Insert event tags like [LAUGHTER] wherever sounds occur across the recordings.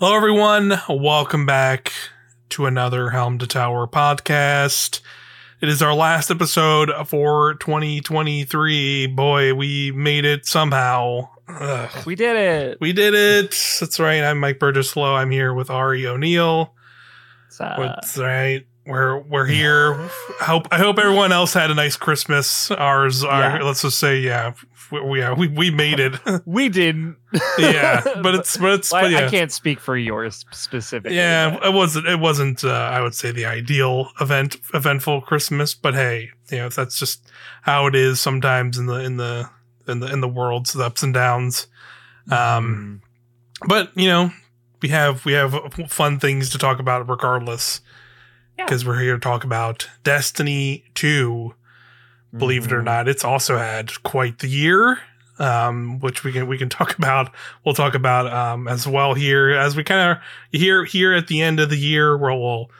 Hello, everyone. Welcome back to another Helm to Tower podcast. It is our last episode for 2023. Boy, we made it somehow. Ugh. We did it. We did it. That's right. I'm Mike Burgesslow. I'm here with Auri O'Neill. That's right. We're we're here. I hope I hope everyone else had a nice Christmas. Ours, our, let's just say, yeah, we, we- yeah, we, we made it. [LAUGHS] we didn't. yeah, but it's but it's I, but yeah. I can't speak for yours specifically. Yeah, it wasn't. It wasn't. Uh, I would say the ideal event, eventful Christmas. But hey, you know that's just how it is sometimes in the in the in the in the world's the ups and downs. Um, Mm. but you know, we have we have fun things to talk about regardless, Yeah. because we're here to talk about Destiny Two. Believe it or Mhm. not, it's also had quite the year. Um, which we can we can [LAUGHS] talk about. We'll talk about um, as well here as we kind of here here at the end of the year where we'll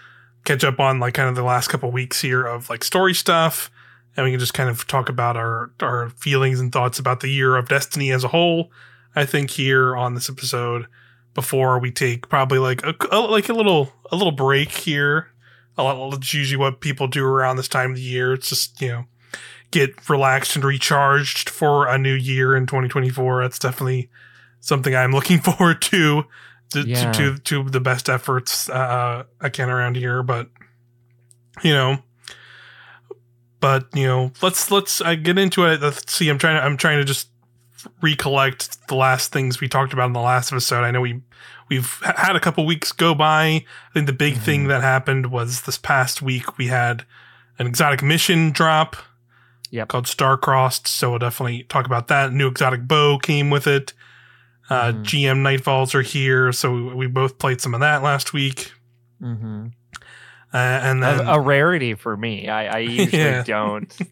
catch up on like kind of the last couple weeks here of like story stuff, and we can just kind of talk about our our feelings and thoughts about the year of Destiny as a whole. I think here on this episode before we take probably like a, a- like a little a little break here. A lot, it's usually what people do around this time of the year. It's just you know get relaxed and recharged for a new year in 2024. That's definitely something I'm looking [LAUGHS] forward to. To, Yeah. to, to to the best efforts uh, I can around here, but you know, but you know, let's let's uh, get into it. Let's see. I'm trying to I'm trying to just recollect the last things we talked about in the last episode. I know we we've had a couple weeks go by. I think the big thing Mhm. that happened was this past week we had an exotic mission drop Yep. called Starcrossed. So we'll definitely talk about that. New exotic bow came with it. Uh, Mhm. GM Nightfalls are here, so we, we both played some of that last week. Mhm. Uh, and A, then a rarity for me. I, I [LAUGHS] usually Yeah. don't. [LAUGHS]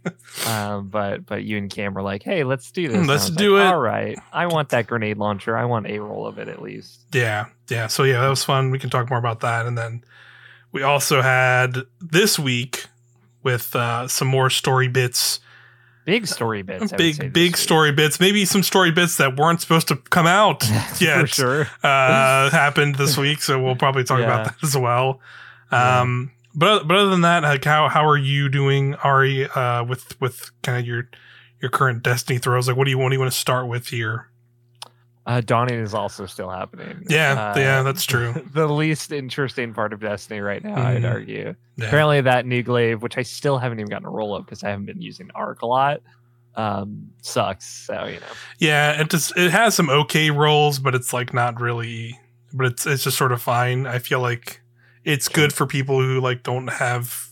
Um, but but you and Cam were like, "Hey, let's do this." Let's do like, it. All right. I want that grenade launcher. I want a roll of it at least. Yeah, yeah. So yeah, that was fun. We can talk more about that. And then we also had this week with uh, some more story bits, Big story bits. Say big big week. story bits. Maybe some story bits that weren't supposed to come out [LAUGHS] for yet sure. uh, happened this week. So we'll probably talk Yeah. about that as well. Yeah. Um, but but other than that, like how how are you doing, Auri? Uh, with with kind of your your current Destiny throws. Like, what do you what do you want to start with here? Uh, dawning is also still happening. Yeah, Uh, yeah, that's true. [LAUGHS] the least interesting part of Destiny right now, I'd Mhm. argue. Yeah. Apparently, that new glaive, which I still haven't even gotten a roll of because I haven't been using Arc a lot, um, sucks. So you know, Yeah, it just it has some okay rolls, but it's like not really. But it's it's just sort of fine. I feel like it's good for people who like don't have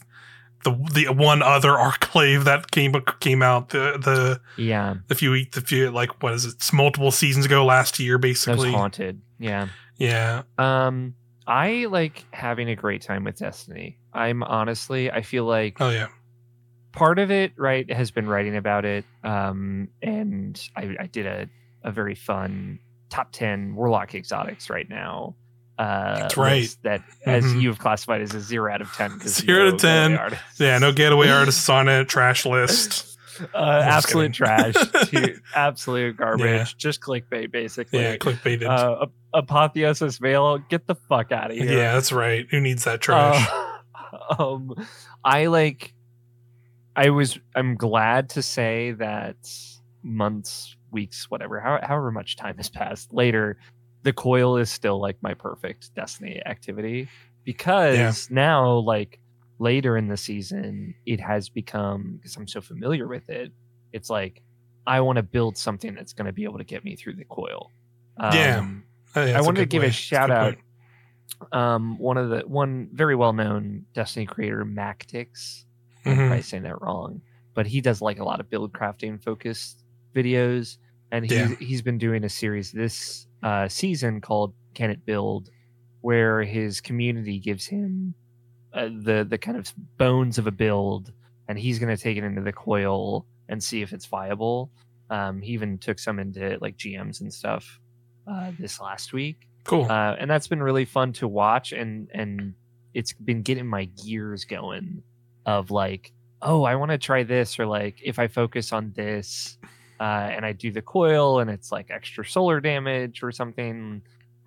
the the one other [LAUGHS] Arclave that came came out the the yeah, the few the few like what is it? It's multiple seasons ago last year basically. haunted. Yeah. Yeah, Um, I like having a great time with Destiny. I'm honestly, I feel like oh yeah, part of it, right, has been writing about it. Um, and I, I did a, a very fun top 10 Warlock exotics right now. Uh, That's right. That, as Mhm. you've classified as a zero out of 10. 'cause [LAUGHS] Zero to no 10. yeah. No getaway [LAUGHS] artists on it. Trash list. Uh, absolute [LAUGHS] trash. to absolute garbage. Yeah. Just clickbait, basically. Yeah, clickbaited. Uh, Apotheosis Veil, get the fuck out of here. yeah, that's right. Who needs that trash? Uh, um, I like. I was. I'm glad to say that months, weeks, whatever, how, however much time has passed later, the coil is still like my perfect Destiny activity because now, like later in the season, it has become because I'm so familiar with it. It's like I want to build something that's going to be able to get me through the coil. Yeah. Um, Oh, yeah, I wanted to give way. a shout out. Um, one of the one very well known Destiny creator, Mactics. I'm Mhm. probably saying that wrong, but he does like a lot of build crafting focused videos, and he's Yeah. he's been doing a series this uh, season called "Can It Build," where his community gives him uh, the the kind of bones of a build, and he's going to take it into the coil and see if it's viable. Um, he even took some into like GMs and stuff uh, this last week Cool. uh, and that's been really fun to watch and and it's been getting my gears going of like oh i want to try this or like if i focus on this uh, and i do the coil and it's like extra solar damage or something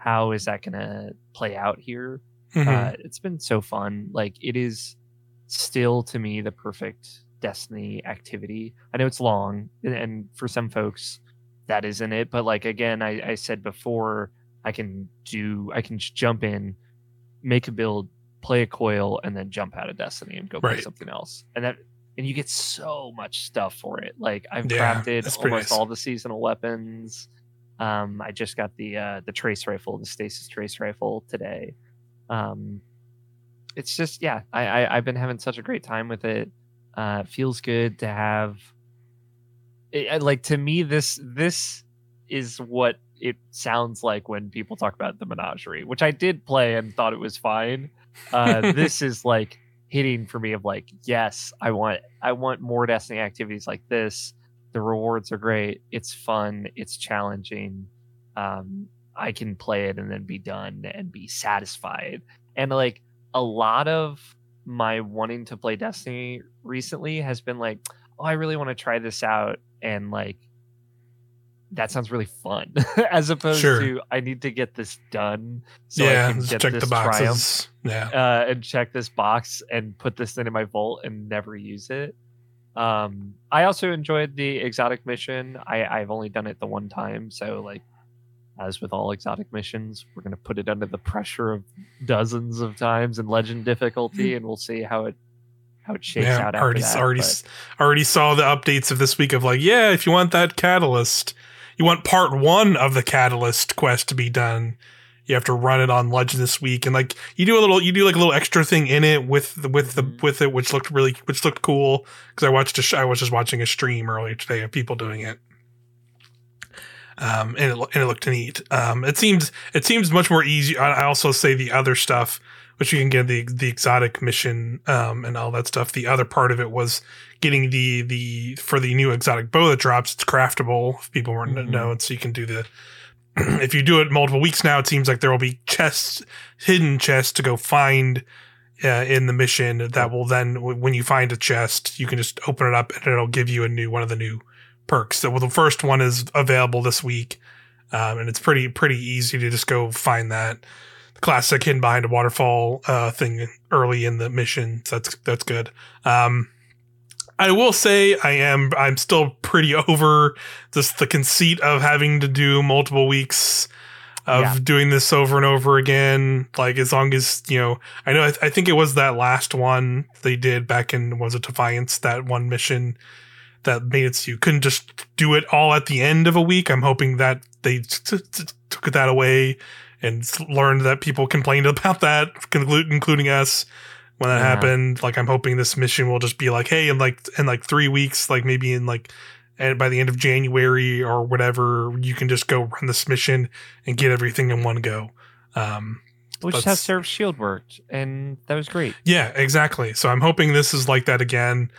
how is that going to play out here. Mhm. Uh, it's been so fun. Like it is still to me the perfect Destiny activity. I know it's long, and- and for some folks that isn't it. But like again, I, I said before, I can do I can just jump in, make a build, play a coil, and then jump out of Destiny and go play something else. And that and you get so much stuff for it. Like I've Yeah, crafted almost nice. all the seasonal weapons. Um, I just got the uh, the trace rifle, the stasis trace rifle today. Um, it's just yeah, I, I I've been having such a great time with it. Uh, it feels good to have. It, like to me, this this is what it sounds like when people talk about the menagerie, which I did play and thought it was fine. Uh, [LAUGHS] this is like hitting for me of like, yes, I want I want more Destiny activities like this. The rewards are great. It's fun. It's challenging. Um, I can play it and then be done and be satisfied. And like a lot of my wanting to play Destiny recently has been like, oh, I really want to try this out, and like that sounds really fun, [LAUGHS] as opposed Sure. to I need to get this done so yeah, I can get check this the triumph. Yeah. uh, and check this box and put this into my vault and never use it. Um, I also enjoyed the exotic mission. I, I've only done it the one time, so like as with all exotic missions, we're gonna put it under the pressure of dozens of times in legend difficulty, and we'll see how it how it shakes yeah, out after already that. already but- already saw the updates of this week of like, yeah, if you want that catalyst, you want part one of the catalyst quest to be done, you have to run it on Legend this week, and like you do a little, you do like a little extra thing in it with the, with the Mhm. with it, which looked really, which looked cool because I watched a sh- I was just watching a stream earlier today of people doing it. Um, and it, and it looked neat. Um, it seems it seems much more easy. I, I also say the other stuff, which you can get the the exotic mission um, and all that stuff. The other part of it was getting the the for the new exotic bow that drops. It's craftable. If people weren't Mhm. know, so you can do the. [CLEARS THROAT] if you do it multiple weeks now, it seems like there will be chests, hidden chests to go find uh, in the mission. That will then, w- when you find a chest, you can just open it up and it'll give you a new one of the new perks. So well, the first one is available this week, um, and it's pretty pretty easy to just go find that. The classic hidden behind a waterfall uh, thing early in the mission. So that's that's good. Um, I will say I am I'm still pretty over just the conceit of having to do multiple weeks of Yeah. doing this over and over again. Like as long as you know, I know I, I think it was that last one they did back in was it Defiance that one mission that made it so you couldn't just do it all at the end of a week. I'm hoping that they t- t- took that away and learned that people complained about that, including us when that Yeah. happened. Like I'm hoping this mission will just be like, hey, in like in like three weeks, like maybe in like and by the end of January or whatever, you can just go run this mission and get everything in one go. Um, which is how Seraph Shield worked, and that was great. yeah, exactly. So I'm hoping this is like that again.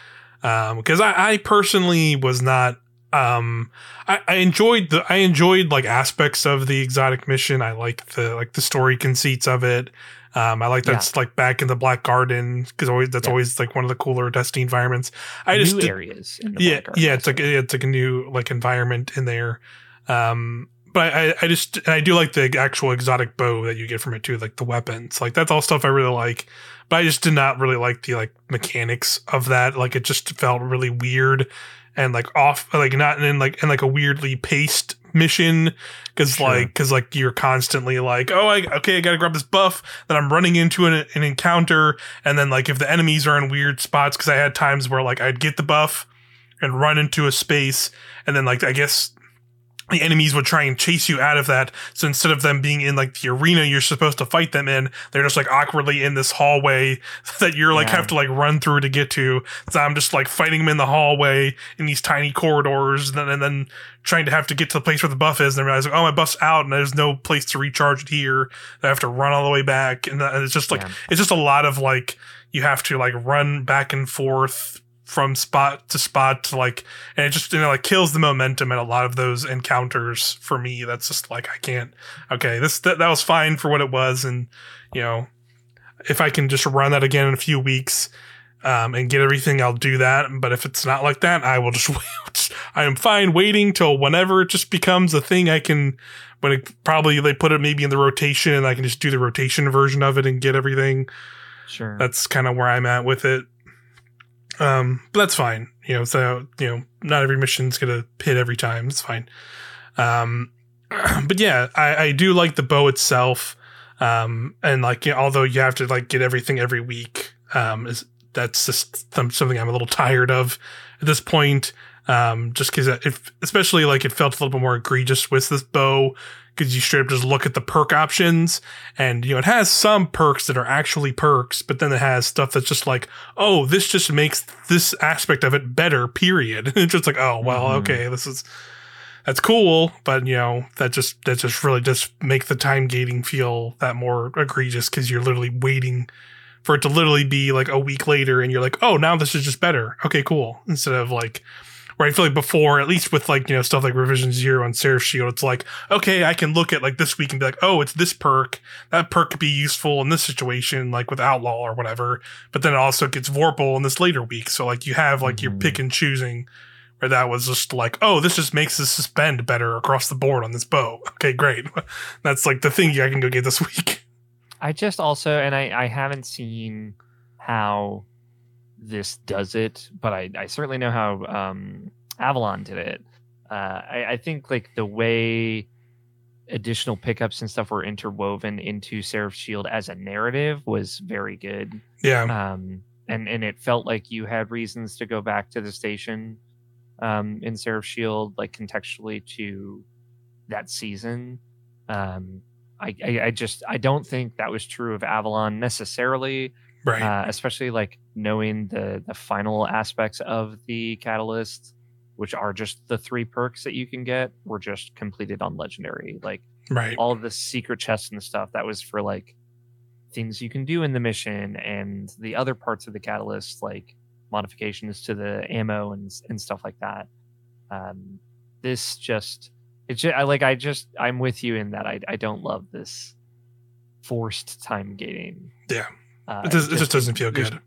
Because I, I personally was not. Um, I, I enjoyed the I enjoyed like aspects of the exotic mission. I like the like the story conceits of it. Um, I like Yeah. that's like back in the Black Garden because always that's Yeah. always like one of the cooler Destiny environments. I New just areas. In the yeah yeah it's like it's like a new like environment in there um but I, I just and I do like the actual exotic bow that you get from it too, like the weapons. Like that's all stuff I really like. But I just did not really like the like mechanics of that. Like it just felt really weird and like off like not in like in like a weirdly paced mission because Sure. like because like you're constantly like oh I okay I gotta grab this buff then I'm running into an, an encounter and then like if the enemies are in weird spots because I had times where like I'd get the buff and run into a space and then like I guess the enemies would try and chase you out of that. So instead of them being in like the arena you're supposed to fight them in, they're just like awkwardly in this hallway [LAUGHS] that you're like Yeah. have to like run through to get to. So I'm just like fighting them in the hallway in these tiny corridors and then, and then trying to have to get to the place where the buff is and then realize like, oh my buff's out and there's no place to recharge it here. I have to run all the way back and and it's just like Yeah. it's just a lot of like you have to like run back and forth from spot to spot to like and it just you know like kills the momentum in a lot of those encounters for me that's just like i can't okay this that, that was fine for what it was and you know if i can just run that again in a few weeks um, and get everything, I'll do that. But if it's not like that, I will just [LAUGHS] wait. I am fine waiting till whenever it just becomes a thing I can. When it probably they put it maybe in the rotation, and I can just do the rotation version of it and get everything. Sure. That's kind of where I'm at with it. Um, but that's fine. You know, so you know, not every mission's gonna hit every time. It's fine. Um, [CLEARS THROAT] but yeah, I, I do like the bow itself. Um, and like, you know, although you have to like get everything every week, um, is that's just something I'm a little tired of at this point. Um, just because if especially like it felt a little bit more egregious with this bow because you straight up just look at the perk options and you know it has some perks that are actually perks but then it has stuff that's just like oh this just makes this aspect of it better period. [LAUGHS] It's just like oh well Mhm. okay this is that's cool but you know that just that just really just make the time gating feel that more egregious because you're literally waiting for it to literally be like a week later and you're like oh now this is just better. Okay cool. Instead of like where I feel like before, at least with like, you know, stuff like Revision Zero and Seraph Shield, it's like, okay, I can look at like this week and be like, oh, it's this perk. That perk could be useful in this situation, like with Outlaw or whatever. But then it also gets Vorpal in this later week. So like you have like your Mhm. pick and choosing where that was just like, oh, this just makes the suspend better across the board on this bow. [LAUGHS] Okay, great. [LAUGHS] That's like the thing I can go get this [LAUGHS] week. I just also, and I, I haven't seen how this does it, but I, I certainly know how um, Avalon did it. Uh, I, I think like the way additional pickups and stuff were interwoven into Seraph Shield as a narrative was very good. Yeah. Um, and and it felt like you had reasons to go back to the station um, in Seraph Shield, like contextually to that season. Um, I, I, I just I don't think that was true of Avalon necessarily, Right. uh, especially like knowing the the final aspects of the catalyst, which are just the three perks that you can get, were just completed on legendary. Like right. all the secret chests and stuff that was for like things you can do in the mission and the other parts of the catalyst like modifications to the ammo and and stuff like that um this just it's just, I like I just I'm with you in that I I don't love this forced time gating Yeah. Uh, It, does, it just doesn't feel there's- good.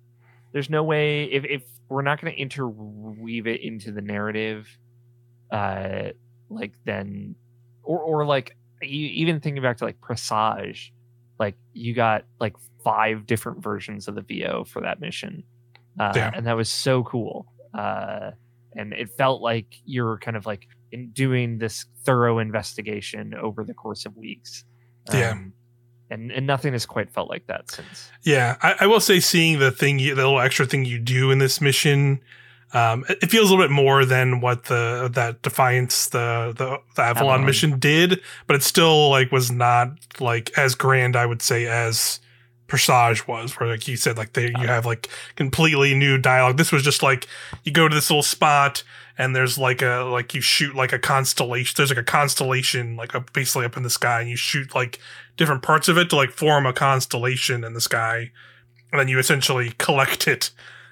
there's no way if, if we're not going to interweave it into the narrative uh like then or or like you, even thinking back to like presage like you got like five different versions of the vo for that mission uh, Yeah. and that was so cool uh and it felt like you were kind of like in doing this thorough investigation over the course of weeks Yeah. And and nothing has quite felt like that since Yeah, I, I will say seeing the thing, you, the little extra thing you do in this mission, um, it, it feels a little bit more than what the that Defiance the the, the Avalon, mission did, but it still like was not like as grand, I would say, as Presage was. Where like you said, like they you have like completely new dialogue. This was just like you go to this little spot and there's like a like you shoot like a constellation. There's like a constellation like up, basically up in the sky, and you shoot like different parts of it to like form a constellation in the sky, and then you essentially collect it,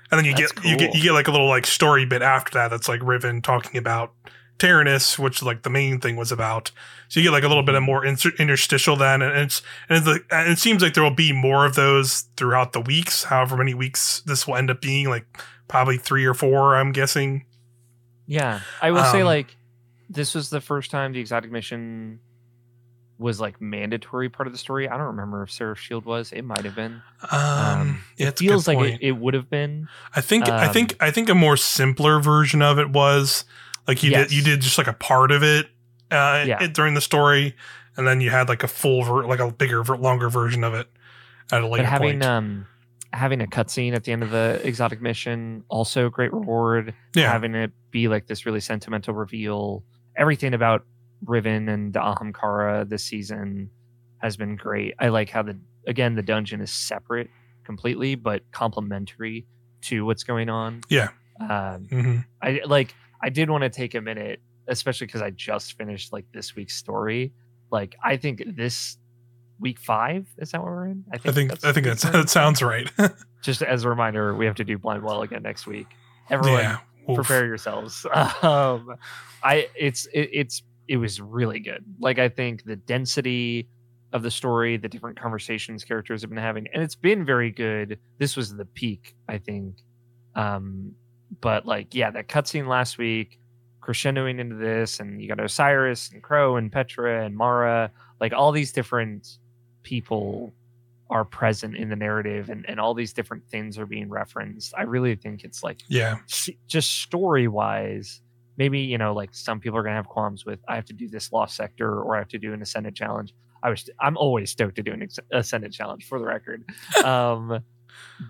and then you That's get you get you get like a little like story bit after that that's like Riven talking about Tyrannus, which like the main thing was about. So you get like a little bit of more inter- interstitial then, and it's and, it's like, and it seems like there will be more of those throughout the weeks. However many weeks this will end up being, like probably three or four, I'm guessing. Yeah, I will say Um, like this was the first time the exotic mission was like mandatory part of the story. I don't remember if Seraph Shield was. It might have been. Um, Um, it it's a good feels like it, it would have been. I think I Um, think I think a more simpler version of it was like you did you did just like a part of it, uh, Yeah. it, during the story, and then you had like a full ver- like a bigger ver- longer version of it at a later but having point. um having a cutscene at the end of the exotic mission also great reward. yeah, Having it be like this really sentimental reveal. Everything about Riven and the Ahamkara this season has been great. I like how the again the dungeon is separate completely but complementary to what's going on. Yeah. Um, hmm I like I did want to take a minute, especially because I just finished like this week's story. Like I think this week five is that what we're in? I think I think week that's, that sounds right. [LAUGHS] just as a reminder, we have to do blind well again next week. Everyone, yeah, prepare yourselves. [LAUGHS] Um, I it's it, it's it was really good. Like I think the density of the story, the different conversations characters have been having, and it's been very good. This was the peak, I think, Um, but like, yeah, that cutscene last week, crescendoing into this, and you got Osiris and Crow and Petra and Mara, like all these different people are present in the narrative and, and all these different things are being referenced. I really think it's like Yeah. just story wise, maybe, you know, like some people are going to have qualms with, I have to do this lost sector or I have to do an ascended challenge. I was, I'm always stoked to do an ascended challenge for the record. [LAUGHS] um,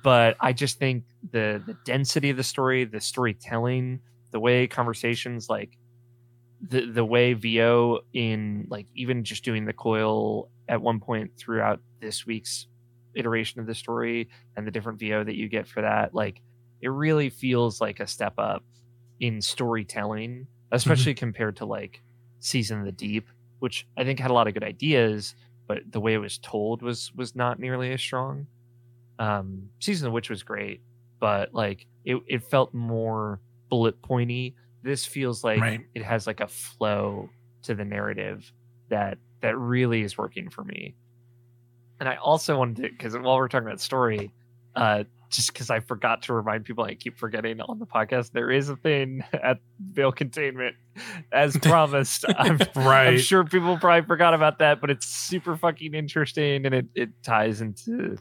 but I just think the, the density of the story, the storytelling, the way conversations like the, the way VO in like even just doing the coil at one point throughout this week's iteration of the story and the different VO that you get for that, like it really feels like a step up in storytelling, especially compared to like Season of the Deep, which I think had a lot of good ideas, but the way it was told was was not nearly as strong. Um, Season of Witch was great, but like it, it felt more bullet pointy. This feels like Right. it has like a flow to the narrative that that really is working for me. And I also wanted to because while we're talking about story, uh, just because I forgot to remind people, I keep forgetting on the podcast. There is a thing [LAUGHS] at Veil Containment, as [LAUGHS] promised. I'm, [LAUGHS] I'm sure people probably forgot about that, but it's super fucking interesting, and it it ties into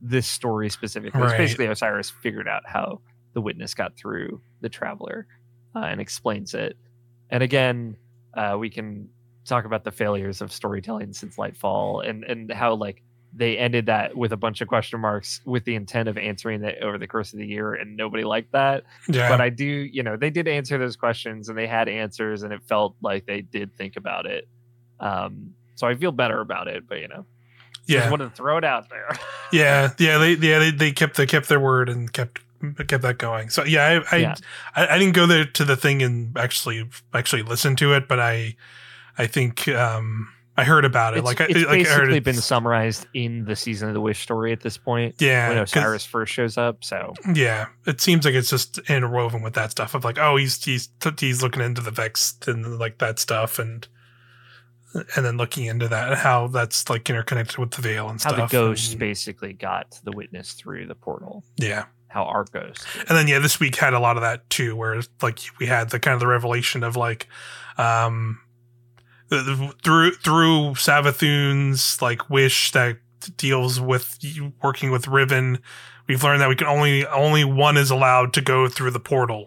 this story specifically. It's basically Osiris figured out how the witness got through the traveler uh, and explains it. And again, uh, we can talk about the failures of storytelling since Lightfall and and how like they ended that with a bunch of question marks with the intent of answering it over the course of the year and nobody liked that Yeah. but i do you know they did answer those questions and they had answers and it felt like they did think about it um so i feel better about it but you know just yeah. wanted to throw it out there [LAUGHS] Yeah. Yeah. They yeah they, they kept they kept their word and kept kept that going. So yeah, I I, Yeah. I, I didn't go there to the thing and actually actually listen to it, but I I think um I heard about it. it's, like I it's like basically it- been summarized in the season of the wish story at this point yeah when osiris first shows up so Yeah, it seems like it's just interwoven with that stuff of like, oh, he's he's he's looking into the Vex and like that stuff, and and then looking into that and how that's like interconnected with the veil and how stuff. How the ghost and- basically got the witness through the portal yeah, how our ghost and then yeah, this week had a lot of that too, where like we had the kind of the revelation of like, um, through through Savathun's like wish that deals with working with Riven. We've learned that we can only only one is allowed to go through the portal.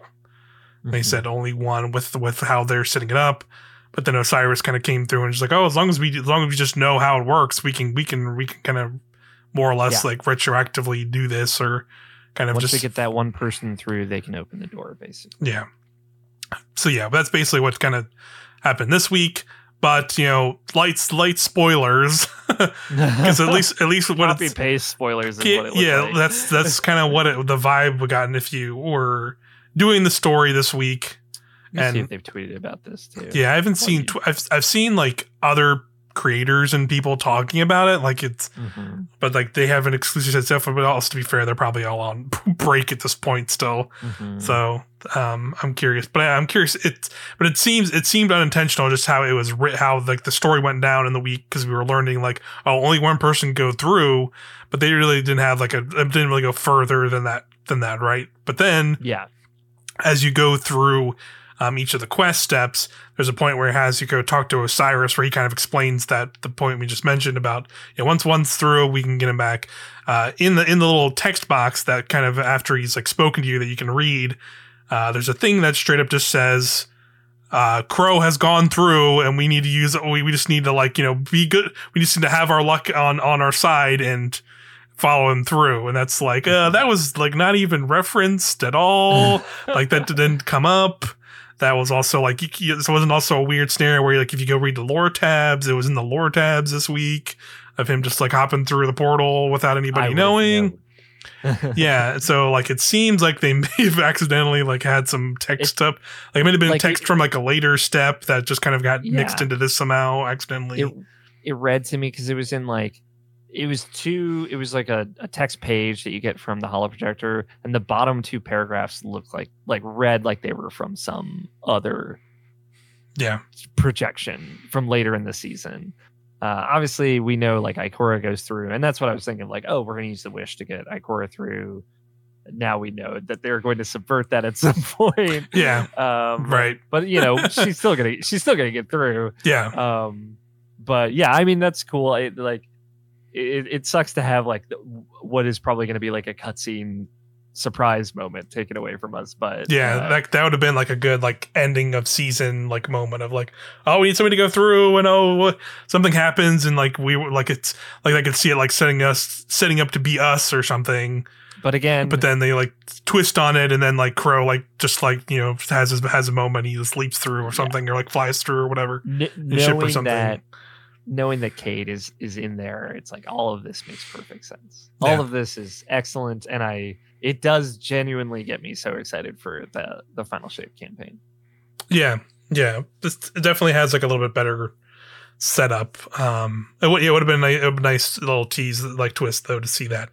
They Mhm. said only one with with how they're setting it up. But then Osiris kind of came through and just like, oh, as long as we as long as we just know how it works, we can we can we can kind of more or less Yeah. like retroactively do this or kind of once just they get that one person through they can open the door basically yeah. So yeah, that's basically what kind of happened this week. But you know, light light spoilers [LAUGHS] because at least at least what copy paste spoilers is yeah, what it yeah like. that's that's kind of what it, the vibe we gotten if you were doing the story this week. Me see and- if they've tweeted about this too. Yeah, I haven't What seen. Tw- I've I've seen like other creators and people talking about it. Like it's, Mhm, but like they have an exclusive stuff. But also to be fair, they're probably all on [LAUGHS] break at this point still. mhm. So um, I'm curious. But I, I'm curious. It but it seems it seemed unintentional just how it was writ- how like the story went down in the week because we were learning like oh only one person go through, but they really didn't have like a didn't really go further than that than that right. But then yeah, as you go through um, each of the quest steps, there's a point where it has you go talk to Osiris, where he kind of explains that the point we just mentioned about you know, once one's through, we can get him back. Uh, in the in the little text box that kind of after he's like spoken to you that you can read, uh, there's a thing that straight up just says. Uh, Crow has gone through, and we need to use. We, we just need to like you know be good. We just need to have our luck on on our side and follow him through. And that's like uh, that was like not even referenced at all [LAUGHS] like that didn't come up. That was also like this wasn't also a weird scenario where like if you go read the lore tabs, it was in the lore tabs this week of him just like hopping through the portal without anybody knowing. [LAUGHS] yeah, so like it seems like they [LAUGHS] may have accidentally like had some text up, like it may have been like, text it- from like a later step that just kind of got mixed into this somehow accidentally. it it read to me because it was in like it was two it was like a, a text page that you get from the hollow projector and the bottom two paragraphs looked like like read like they were from some other yeah, projection from later in the season uh, obviously we know like ikora goes through and that's what i was thinking like oh we're gonna use the wish to get ikora through now we know that they're going to subvert that at some [LAUGHS] point. Yeah. Um, Right. But you know, [LAUGHS] she's still gonna she's still gonna get through. Yeah. Um, but yeah, I mean that's cool. It, like, it, it sucks to have like the, what is probably going to be like a cutscene surprise moment taken away from us. But Yeah, uh, that that would have been like a good like ending of season like moment of like oh we need somebody to go through and oh something happens and like we were like it's like I could see it like setting us setting up to be us or something but again, but then they like twist on it and then like Crow like just like you know has his, has a moment he just leaps through or something or like flies through or whatever or knowing something. that knowing that Cayde is is in there, it's like all of this makes perfect sense. All Yeah. of this is excellent, and I it does genuinely get me so excited for the the final shape campaign. Yeah, yeah. This it definitely has like a little bit better setup. Um, it would, it would have been a, a nice little tease, like twist though, to see that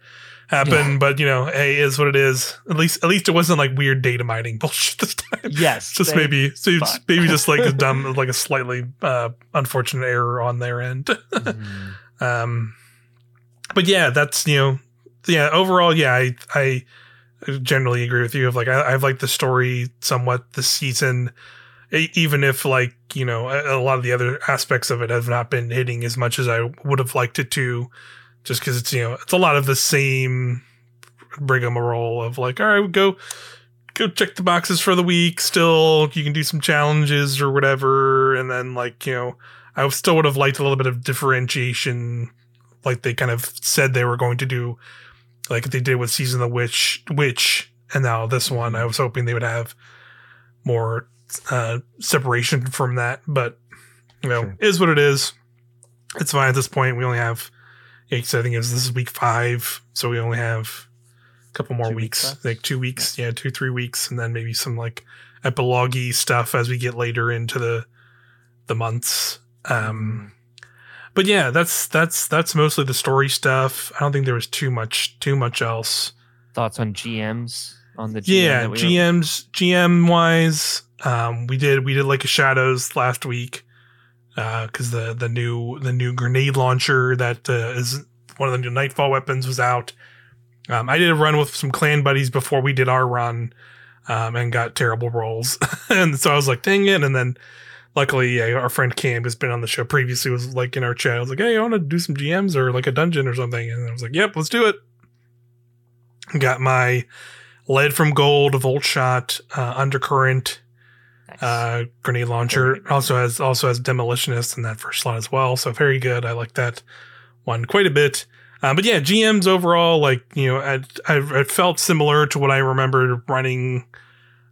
happen. Yeah. But you know, hey, is what it is. At least, at least it wasn't like weird data mining [LAUGHS] bullshit this time. Yes, [LAUGHS] just maybe, so it's maybe just like a [LAUGHS] dumb, like a slightly uh, unfortunate error on their end. Mhm. Um, but yeah, that's you know, yeah. Overall, yeah, I I generally agree with you. Of like, I, I've liked the story somewhat this season, even if like you know a lot of the other aspects of it have not been hitting as much as I would have liked it to, just because it's you know it's a lot of the same rigmarole of like, all right, go go check the boxes for the week. Still, you can do some challenges or whatever, and then like you know. I still would have liked a little bit of differentiation, like they kind of said they were going to do, like they did with Season of the Witch, Witch, and now this one. I was hoping they would have more uh, separation from that, but you know, Sure. is what it is. It's fine at this point. We only have, yeah, 'cause I think it was this is week five, so we only have a couple more Two weeks weeks, like two weeks, yeah, two three weeks, and then maybe some like epilogue stuff as we get later into the the months. Um, but yeah, that's that's that's mostly the story stuff. I don't think there was too much too much else. thoughts on GMs on the GM yeah, we- GMs GM wise, um, we did we did Lake of Shadows last week because the the new the new grenade launcher that uh, is one of the new nightfall weapons was out. Um, I did a run with some clan buddies before we did our run, um, and got terrible rolls, [LAUGHS] and so I was like, dang it, and then. Luckily, yeah, our friend Cam has been on the show previously. Was like in our chat. I was like, "Hey, I want to do some GMs or like a dungeon or something," and I was like, "Yep, let's do it." Got my lead from gold, volt shot, uh, undercurrent, Nice. uh, grenade launcher. Also has also has demolitionist in that first slot as well. So very good. I like that one quite a bit. Uh, but yeah, GMs overall, like you know, I, I it felt similar to what I remembered running,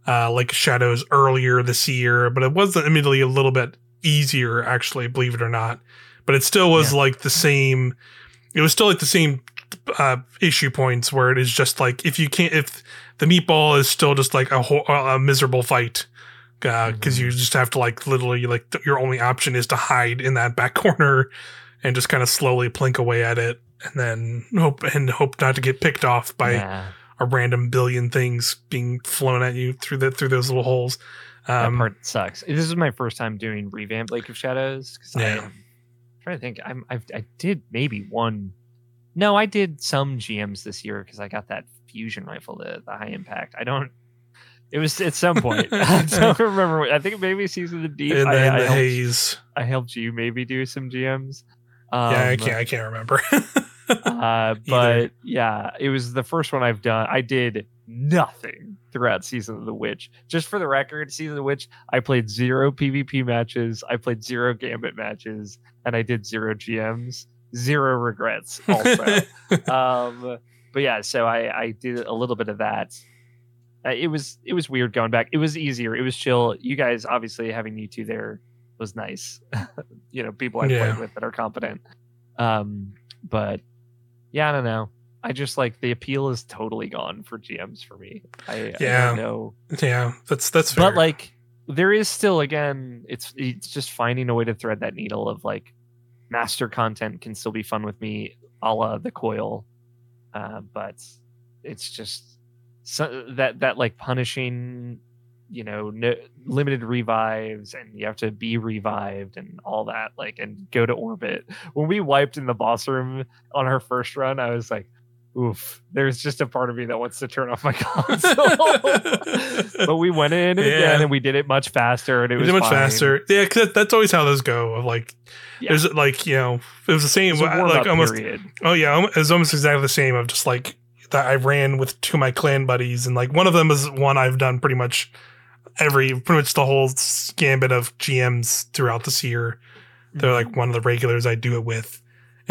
uh, like Shadows earlier this year. But it was admittedly a little bit easier, actually, believe it or not. But it still was Yeah. like the same. It was still like the same uh, issue points where it is just like if you can't if the meatball is still just like a, ho- a miserable fight because Mhm. you just have to like literally like th- your only option is to hide in that back [LAUGHS] corner and just kind of slowly plink away at it and then hope and hope not to get picked off by yeah, a random billion things being flown at you through the through those little holes. that Um, part sucks. This is my first time doing revamp Lake of Shadows because Yeah. I'm trying to think. I'm I've, I did maybe one. No, I did some GMs this year because I got that fusion rifle, the the high impact. I don't. It was at some point. [LAUGHS] I don't [LAUGHS] remember. I think maybe season of the deep. and I, then I, the helped, haze. I helped you maybe do some GMs. Um, yeah, I can't. I can't remember. [LAUGHS] uh, but yeah, it was the first one I've done. I did nothing throughout Season of the Witch. Just for the record, Season of the Witch, I played zero PvP matches, I played zero Gambit matches, and I did zero GMs. Zero regrets, also. um, but yeah, so I, I did a little bit of that. Uh, it was it was weird going back. It was easier. It was chill. You guys, obviously, having you two there was nice. [LAUGHS] you know, people I Yeah. played with that are competent. Um, but yeah, I don't know. I just like the appeal is totally gone for GMs for me. I, I Yeah. don't know, yeah, that's that's fair. but like there is still again, it's it's just finding a way to thread that needle of like master content can still be fun with me, a la the coil, uh, but it's just so that that like punishing you know no, limited revives and you have to be revived and all that like and go to orbit when we wiped in the boss room on our first run i was like oof. There's just a part of me that wants to turn off my [LAUGHS] console. [LAUGHS] but we went in and Yeah. again, and we did it much faster, and it It was much fine. faster. Yeah, because that's always how those go. Of like, Yeah. there's like you know, it was the same. It uh, was Like almost, period. oh yeah, um, almo- it was almost exactly the same. Of just like that, I ran with two of my clan buddies, and like one of them is one I've done pretty much every, pretty much the whole gambit of GMs throughout this year. They're mm-hmm. like one of the regulars I do it with.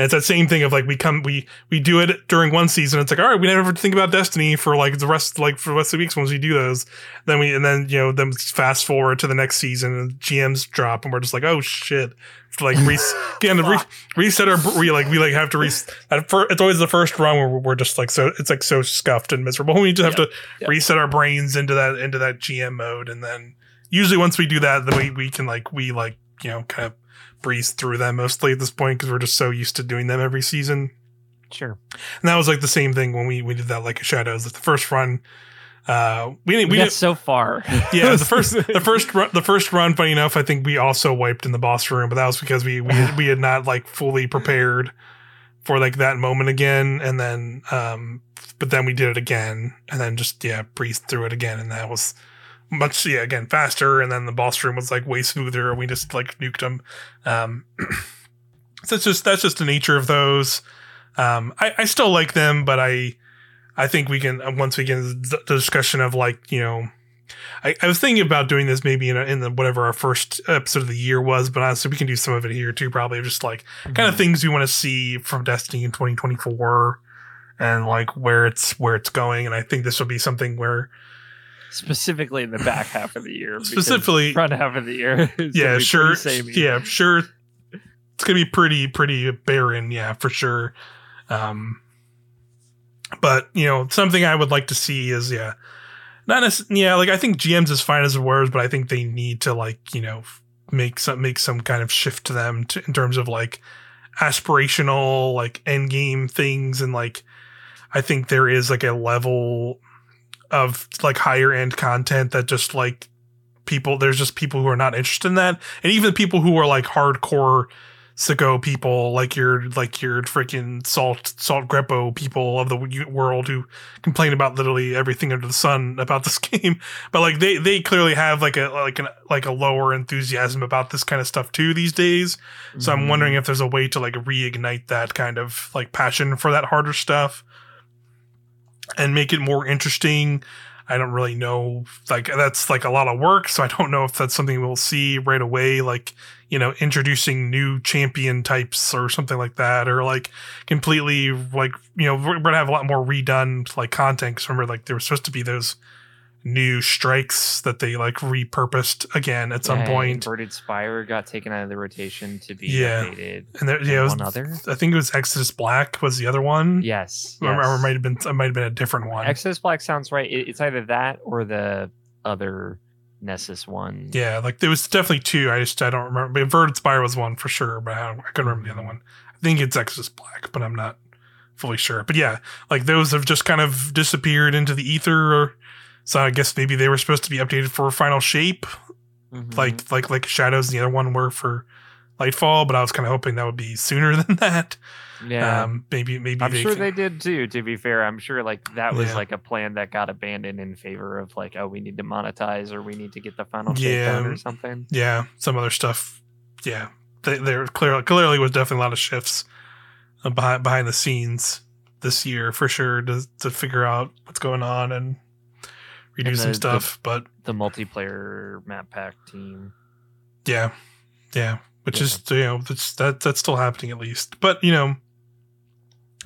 And it's that same thing of like we come we we do it during one season. It's like all right, we never think about Destiny for like the rest like for the rest of the weeks once we do those. Then we and then you know then fast forward to the next season and GMs drop and we're just like oh shit, like [LAUGHS] re- again to re- reset our we like we like have to reset. it's always the first run where we're just like so it's like so scuffed and miserable. We just have to Yep. reset our brains into that into that GM mode and then usually once we do that then we we can like we like you know kind of breeze through them mostly at this point because we're just so used to doing them every season. Sure. And that was like the same thing when we we did that Lake of Shadows. Like the first run, uh, we didn't We, we got didn't. so far. [LAUGHS] Yeah, the first [LAUGHS] the first run, the first run. Funny enough, I think we also wiped in the boss room, but that was because we we had, we had not like fully prepared for like that moment again, and then um, but then we did it again, and then just yeah breezed through it again, and that was much yeah again faster, and then the boss room was like way smoother, and we just like nuked them. Um, [CLEARS THROAT] so it's just that's just the nature of those. Um, I, I still like them, but I I think we can uh, once we get the discussion of like you know. I, I was thinking about doing this maybe in, a, in the whatever our first episode of the year was, but honestly, we can do some of it here too. Probably just like kind of things we want to see from Destiny in 2024, and like where it's where it's going. And I think this will be something where specifically in the back half of the year. Specifically- front half of the year. [LAUGHS] yeah, sure, yeah, sure. It's gonna be pretty pretty barren, yeah, for sure. Um, but you know, something I would like to see is yeah, not as yeah, like I think GMs as fine as it was, but I think they need to like you know make some make some kind of shift to them to, in terms of like aspirational like end game things and like I think there is like a level of like higher end content that just like people there's just people who are not interested in that. And even people who are like hardcore sicko people like your like your freaking salt salt grepo people of the world who complain about literally everything under the sun about [LAUGHS] this game. But like they they clearly have like a like an like a lower enthusiasm about this kind of stuff too these days. So i'm Mhm. wondering if there's a way to like reignite that kind of like passion for that harder stuff and make it more interesting I don't really know. Like that's like a lot of work, so I don't know if that's something we'll see right away. Like you know, introducing new champion types or something like that, or like completely like you know we're gonna have a lot more redone like content. Because remember, like there was supposed to be those new strikes that they like repurposed again at some point. Inverted Spire got taken out of the rotation to be Yeah. updated. And there, yeah, it was, one other? I think it was Exodus Black was the other one. Yes. Or, or it might have been it might have been a different one. Exodus Black sounds right. It- It's either that or the other Nessus one. Yeah, like there was definitely two. I just I don't remember. But Inverted Spire was one for sure, but I, don't, I couldn't remember the other one. I think it's Exodus Black, but I'm not fully sure. But yeah, like those have just kind of disappeared into the ether. Or, so I guess maybe they were supposed to be updated for final shape, Mhm. like like like Shadows and the other one were for Lightfall. But I was kind of hoping that would be sooner [LAUGHS] than that. yeah. Um, maybe maybe I'm they sure can- they did too. To be fair, I'm sure like that was Yeah. like a plan that got abandoned in favor of like, oh, we need to monetize or we need to get the final shape Yeah. done or something. yeah, some other stuff. Yeah, they, there clearly clearly was definitely a lot of shifts uh, behind behind the scenes this year for sure to to figure out what's going on and redo And some the- stuff. but The multiplayer map pack team. yeah, yeah, which Yeah. is you know that's that that's still happening at least. But you know,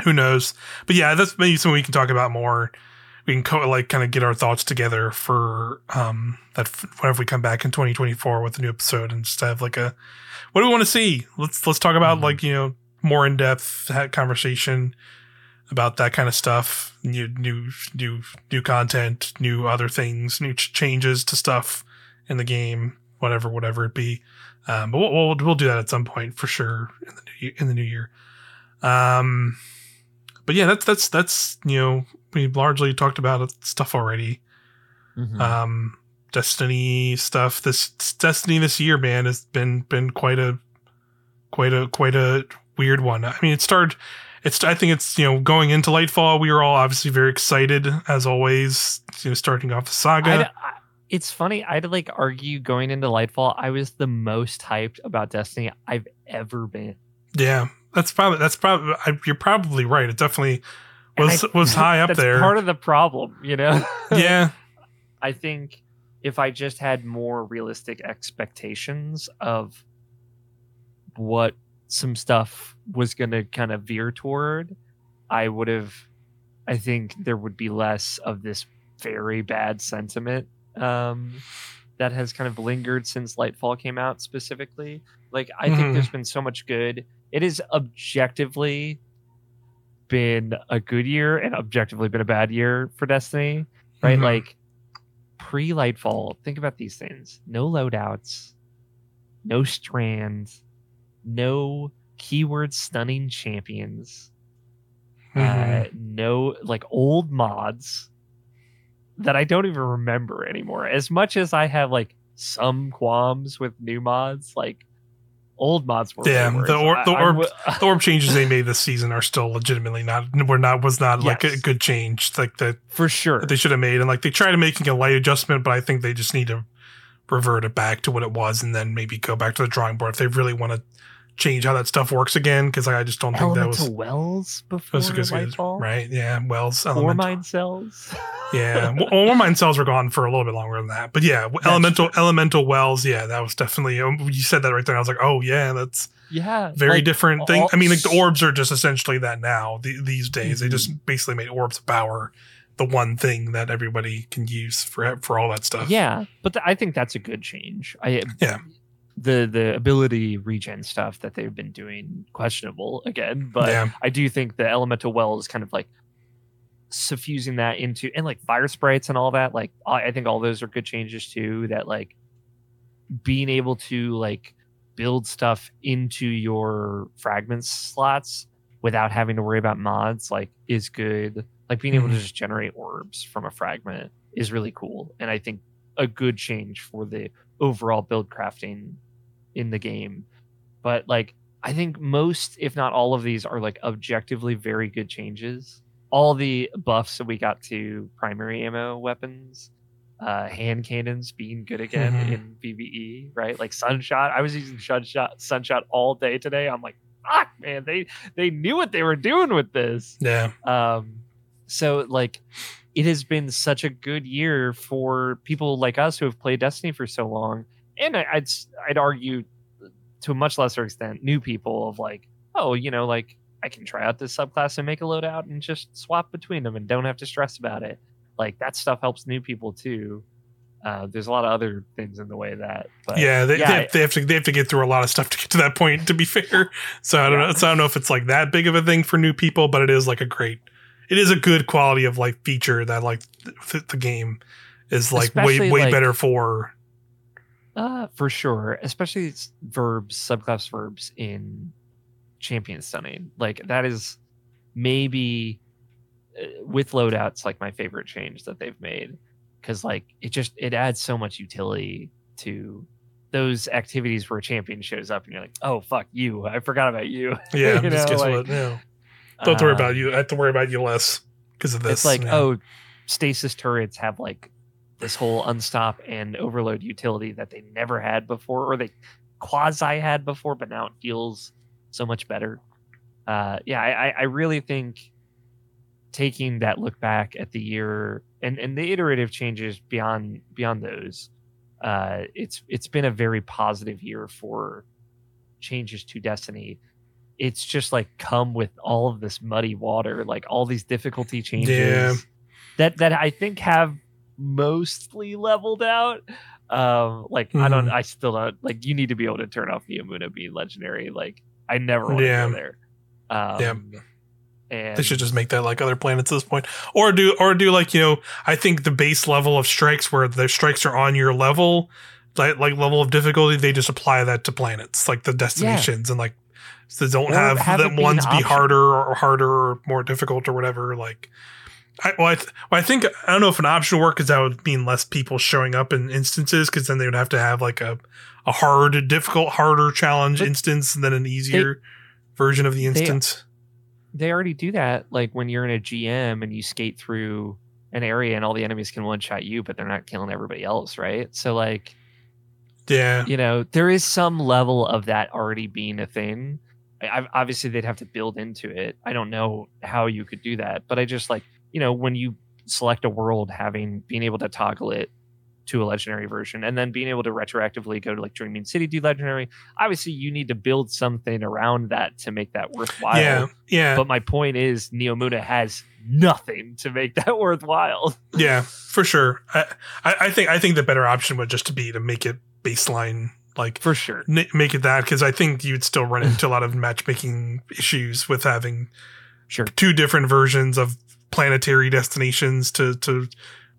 who knows? But yeah, that's maybe something we can talk about more. We can co- like kind of get our thoughts together for um that f- whenever we come back in 2024 with a new episode and just have like a what do we want to see? Let's let's talk about Mhm. like you know more in depth conversation about that kind of stuff. New new new new content, new other things, new ch- changes to stuff in the game, whatever whatever it be. Um, but we'll, we'll we'll do that at some point for sure in the new, in the new year. Um, but yeah, that's that's that's you know we largely talked about stuff already. Mhm. Um, Destiny stuff. This Destiny this year, man, has been been quite a quite a quite a weird one. I mean, it started it's I think it's you know going into Lightfall, we were all obviously very excited as always. You know, starting off the saga. I'd- it's funny. I'd like argue going into Lightfall, I was the most hyped about Destiny I've ever been. yeah, that's probably that's probably I, you're probably right. It definitely was I- was high up [LAUGHS] That's there. part of the problem, you know. [LAUGHS] yeah, I think if I just had more realistic expectations of what some stuff was going to kind of veer toward, I would have. I think there would be less of this very bad sentiment um, that has kind of lingered since Lightfall came out. Specifically, like I Mhm. think there's been so much good. It has objectively been a good year and objectively been a bad year for Destiny right? Mhm. Like pre Lightfall, think about these things: no loadouts, no strands, no keyword stunning champions, Mhm. uh, no like old mods that I don't even remember anymore. As much as I have like some qualms with new mods, like old mods were worse. the or- the orb- w- [LAUGHS] the orb changes they made this season are still legitimately not were not was not like a good change like that for sure. that they should have made and like they tried to making a light adjustment but i think they just need to revert it back to what it was and then maybe go back to the drawing board if they really want to change how that stuff works again because i just don't think that was wells before was a good Lightfall. right yeah wells elemental mind cells. [LAUGHS] yeah well, mine cells were gone for a little bit longer than that but yeah elemental elemental wells yeah that was definitely um, you said that right there i was like oh yeah that's Yeah, very like, different thing all- i mean like the orbs are just essentially that now the, these days they Mhm. just basically made orbs of power the one thing that everybody can use for for all that stuff Yeah, but th- I think that's a good change. I Yeah. The the ability regen stuff that they've been doing questionable again, but yeah I do think the elemental well is kind of like suffusing that into and like fire sprites and all that. Like I I think all those are good changes too. That like being able to like build stuff into your fragments slots without having to worry about mods like is good. Like being able to Mhm. just generate orbs from a fragment is really cool, and I think a good change for the overall build crafting in the game. But like I think most, if not all of these, are like objectively very good changes. All the buffs that we got to primary ammo weapons, uh, hand cannons being good again Mhm. in PVE, right? Like Sunshot. I was using Sunshot, Sunshot all day today. I'm like, fuck, man, they they knew what they were doing with this. yeah Um, so like, it has been such a good year for people like us who have played Destiny for so long, and I, I'd s- I'd argue to a much lesser extent, new people of like, oh, you know, like I can try out this subclass and make a loadout and just swap between them and don't have to stress about it. Like that stuff helps new people too. Uh, there's a lot of other things in the way that, but yeah, they, yeah, they, have, they have to they have to get through a lot of stuff to get to that point. To be [LAUGHS] fair, so I don't Yeah. know. So I don't know if it's like that big of a thing for new people, but it is like a great, it is a good quality of life feature that like th- the game is like Especially, way way like- better for. Uh, for sure, especially verbs, subclass verbs in champion stunning. Like that is maybe uh, with loadouts like my favorite change that they've made because like it just it adds so much utility to those activities where a champion shows up and you're like, oh fuck you, I forgot about you. [LAUGHS] Yeah, You just know, guess like, what? Yeah. Don't to worry about you. I have to worry about you less because of this. It's like, yeah. oh, stasis turrets have like this whole unstop and overload utility that they never had before, or they quasi had before, but now it feels so much better. Uh, yeah, I, I- really think taking that look back at the year and, and the iterative changes beyond beyond those, uh, it's it's been a very positive year for changes to Destiny. It's just like come with all of this muddy water, like all these difficulty changes Yeah. that that I think have mostly leveled out. Um, like I don't, Mhm. I still don't like. You need to be able to turn off the Neomuna being legendary. Like I never want to go there. Um, Yeah. and They should just make that like other planets at this point, or do or do like you know I think the base level of strikes where the strikes are on your level, like like level of difficulty, they just apply that to planets like the destinations and like so they don't Or have, have it the ones be harder or harder or more difficult or whatever. Like, I well I, th- well, I think I don't know if an option would work because that would mean less people showing up in instances because then they would have to have like a a hard, difficult, harder challenge But instance than an easier version of the they- instance. they already do that. Like when you're in a GM and you skate through an area and all the enemies can one shot you, but they're not killing everybody else, right? So like, Yeah. you know, there is some level of that already being a thing. I, I- obviously, they'd have to build into it. I don't know how you could do that, but I just like, you know, when you select a world, having being able to toggle it to a legendary version and then being able to retroactively go to like Dreaming City, do legendary. Obviously, you need to build something around that to make that worthwhile. yeah. Yeah. But my point is, Neomuna has nothing to make [LAUGHS] that worthwhile. Yeah, [LAUGHS] for sure. I, I, I think I think the better option would just be to make it baseline, like For sure. n- make it that because I think you'd still run into a lot of matchmaking issues with having Sure. two different versions of planetary destinations to to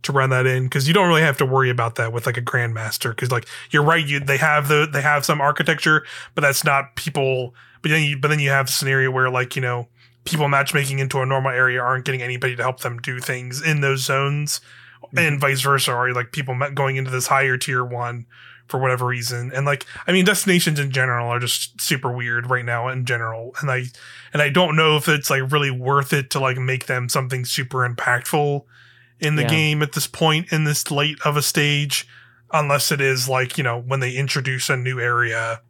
to run that in because you don't really have to worry about that with like a grandmaster because like you're right you they have the they have some architecture but that's not people but then you but then you have a scenario where like you know people matchmaking into a normal area aren't getting anybody to help them do things in those zones mm-hmm. and vice versa or like people going into this higher tier one for whatever reason. And like i mean destinations in general are just super weird right now in general. And i and i don't know if it's like really worth it to like make them something super impactful in the Yeah. game at this point in this late of a stage unless it is like you know when they introduce a new area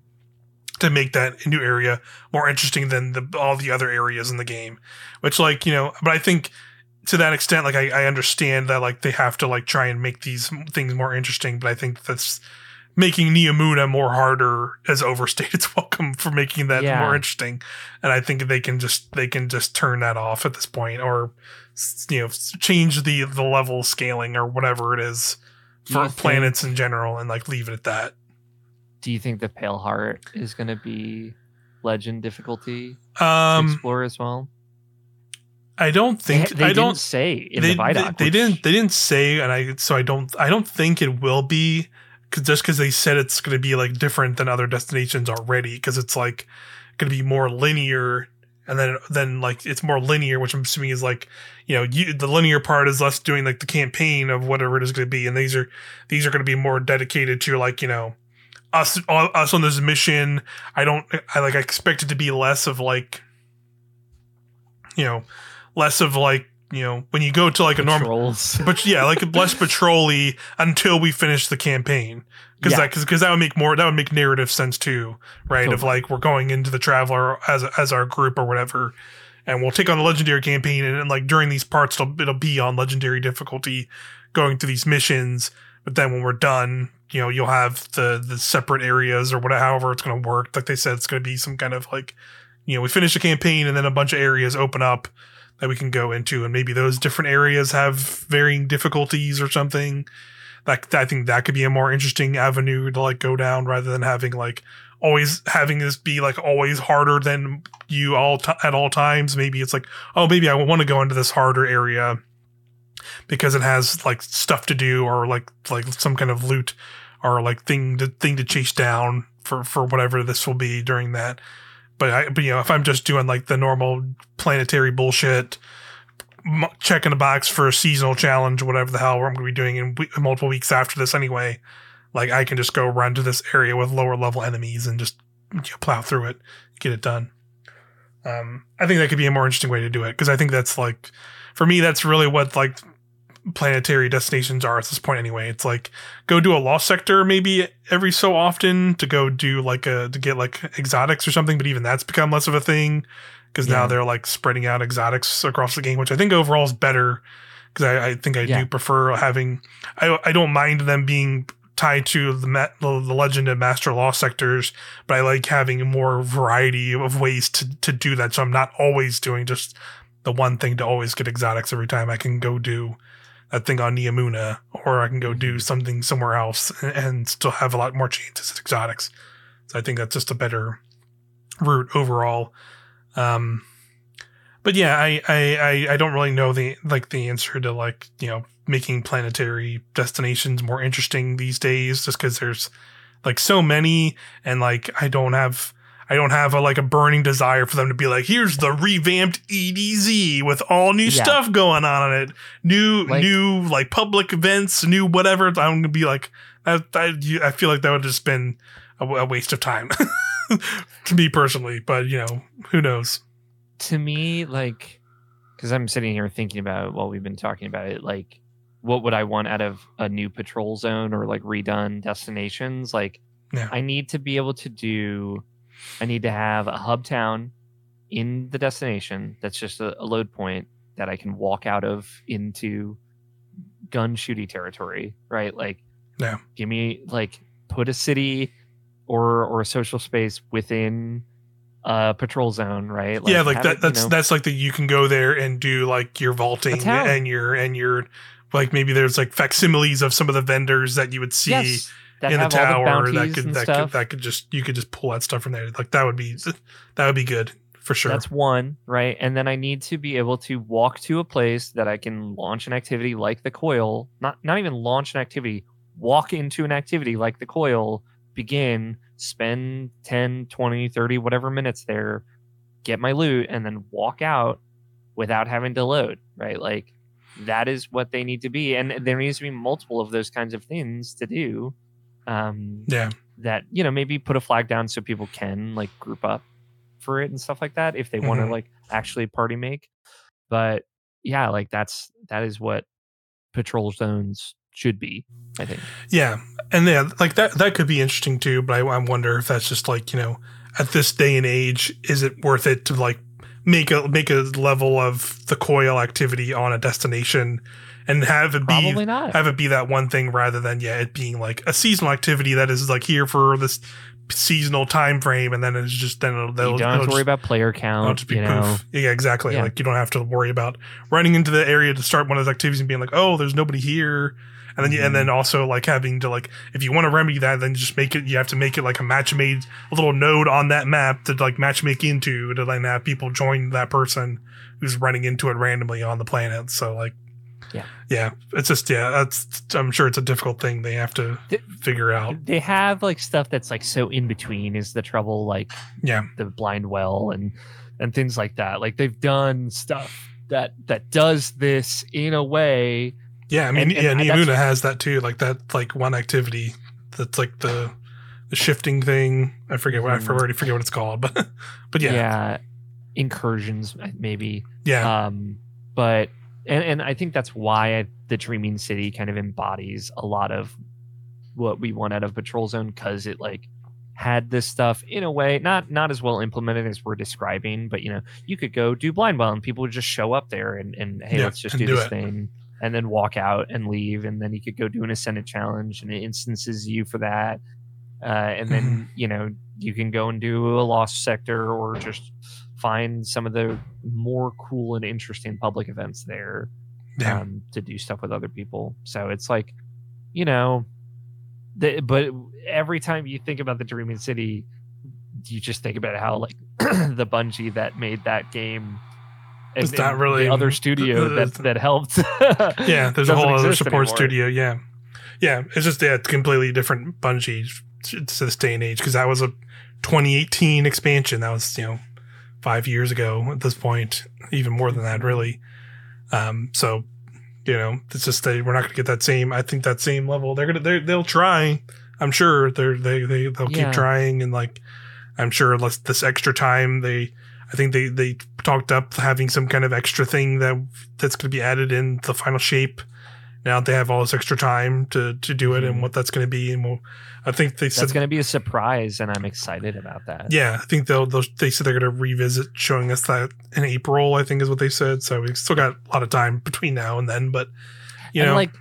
to make that new area more interesting than the, all the other areas in the game. Which like you know but i think to that extent like I, I understand that like they have to like try and make these things more interesting but i think that's making Neomuna more harder has overstayed its [LAUGHS] welcome for making that Yeah. more interesting and i think they can just they can just turn that off at this point or you know change the the level scaling or whatever it is for think- planets in general and like leave it at that Do you think the Pale Heart is going to be legend difficulty um explore as well? i don't think they i didn't don't say in they, the Vidoc. they, they which- didn't they didn't say and i so i don't i don't think it will be cause just because they said it's going to be like different than other destinations already because it's like going to be more linear and then then like it's more linear which i'm assuming is like you know you, the linear part is less doing like the campaign of whatever it is going to be and these are these are going to be more dedicated to like you know us us on this mission. I don't i like i expect it to be less of like you know less of like you know when you go to like a normal Patrols. [LAUGHS] but yeah, like less patrolly until we finish the campaign. Because Yeah. that because that would make more that would make narrative sense too, right? Of like we're going into the traveler as as our group or whatever, and we'll take on the legendary campaign, and, then like during these parts, it'll, it'll be on legendary difficulty, going through these missions. But then when we're done, you know, you'll have the the separate areas or whatever, however it's going to work. Like they said, it's going to be some kind of like, you know, we finish the campaign, and then a bunch of areas open up that we can go into, and maybe those different areas have varying difficulties or something. That I think that could be a more interesting avenue to like go down rather than having like always having this be like always harder than you all t- at all times. Maybe it's like, oh, maybe I want to go into this harder area because it has like stuff to do or like like some kind of loot or like thing to thing to chase down for for whatever this will be during that. But I, but you know, if I'm just doing like the normal planetary bullshit, m- checking a box for a seasonal challenge, whatever the hell I'm going to be doing in we- multiple weeks after this anyway, like I can just go run to this area with lower level enemies and just you know, plow through it, get it done. Um, I think that could be a more interesting way to do it because I think that's like, for me, that's really what like planetary destinations are at this point anyway. It's like go do a lost sector maybe every so often to go do like a to get like exotics or something, but even that's become less of a thing because now they're like spreading out exotics across the game, which I think overall is better because I, I think I Yeah. do prefer having I I don't mind them being tied to the ma- the, the legend and master lost sectors, but I like having more variety of ways to to do that. So I'm not always doing just the one thing to always get exotics every time. I can go do that thing on Neomuna, or I can go do something somewhere else and, and still have a lot more chances at exotics. So I think that's just a better route overall. Um, but yeah, I, I, I, I don't really know the like the answer to like you know making planetary destinations more interesting these days, just because there's like so many, and like I don't have I don't have a like a burning desire for them to be like, here's the revamped EDZ with all new Yeah. stuff going on in it, new Like- new like public events, new whatever. I'm gonna be like, I, I, I feel like that would just been a, a waste of time [LAUGHS] to me personally. But you know, who knows? to me, like, because I'm sitting here thinking about while we've been talking about it, like, what would I want out of a new patrol zone or like redone destinations? Like, Yeah. I need to be able to do, I need to have a hub town in the destination that's just a, a load point that I can walk out of into gun shooty territory, right? Like, Yeah. give me like put a city or or a social space within a patrol zone, right? Like, yeah, like that. it, you that's know- that's like that. you can go there and do like your vaulting and your and your like maybe there's like facsimiles of some of the vendors that you would see yes, that in the all the tower that could that could that could just you could just pull that stuff from there. Like that would be that would be good for sure. That's one, right? And then I need to be able to walk to a place that I can launch an activity like the coil, not not even launch an activity, walk into an activity like the coil, begin, spend 10, 20, 30 whatever minutes there, get my loot and then walk out without having to load, right? Like that is what they need to be and there needs to be multiple of those kinds of things to do. Um yeah. that you know maybe put a flag down so people can like group up for it and stuff like that if they want to like actually party make but yeah like that's that is what patrol zones should be i think Yeah, and yeah, like that that could be interesting too. But I, I wonder if that's just like you know, at this day and age, is it worth it to like make a make a level of the coil activity on a destination and have it be probably not have it be that one thing rather than yeah it being like a seasonal activity that is like here for this seasonal time frame and then it's just then it'll, you they'll, don't have to worry just- about player count be you know poof. Yeah, exactly. Yeah. Like you don't have to worry about running into the area to start one of those activities and being like, oh, there's nobody here. And then, you, and mm-hmm. then also like having to like, if you want to remedy that, then just make it. You have to make it like a match made, a little node on that map to like match make into to then have people join that person who's running into it randomly on the planet. So like, Yeah. yeah, it's just yeah, that's I'm sure it's a difficult thing they have to figure out. they have like stuff that's like so in between is the trouble like Yeah, the blind well and and things like that like they've done stuff that that does this in a way yeah. I mean, And- and yeah, Neomuna has that too. Like that, like one activity that's like the the shifting thing. I forget what I Mhm. already forget what it's called, [LAUGHS] but but yeah, yeah, incursions maybe yeah, um but and and i think that's why I, the dreaming city kind of embodies a lot of what we want out of patrol zone because it like had this stuff in a way not not as well implemented as we're describing but you know you could go do blind well and people would just show up there and and hey Yeah, let's just do do this it. thing and then walk out and leave and then you could go do an ascendant challenge and it instances you for that uh, and then Mm-hmm. you know you can go and do a lost sector or just find some of the more cool and interesting public events there yeah. um, to do stuff with other people. So it's like, you know, the, but every time you think about the Dreaming City, you just think about how like [CLEARS THROAT] the Bungie that made that game. It's not really- the other studio that that helped. [LAUGHS] yeah, there's a whole other support anymore. studio. Yeah, yeah. It's just yeah, completely different Bungie to to this day and age because that was a 2018 expansion. That was you know five years ago at this point, even more than that, really. Um, so you know, it's just they we're not going to get that same. I think that same level. They're gonna they they'll try. I'm sure they're they they they'll Yeah. keep trying and like I'm sure less this extra time they. I think they, they talked up having some kind of extra thing that that's going to be added in the final shape. Now they have all this extra time to, to do it and Mhm. what that's going to be, and we'll, I think they That's said, going to be a surprise, and I'm excited about that. yeah, I think they'll, they'll they said they're going to revisit showing us that in April. I think is what they said. So we still got a lot of time between now and then, but you and know, like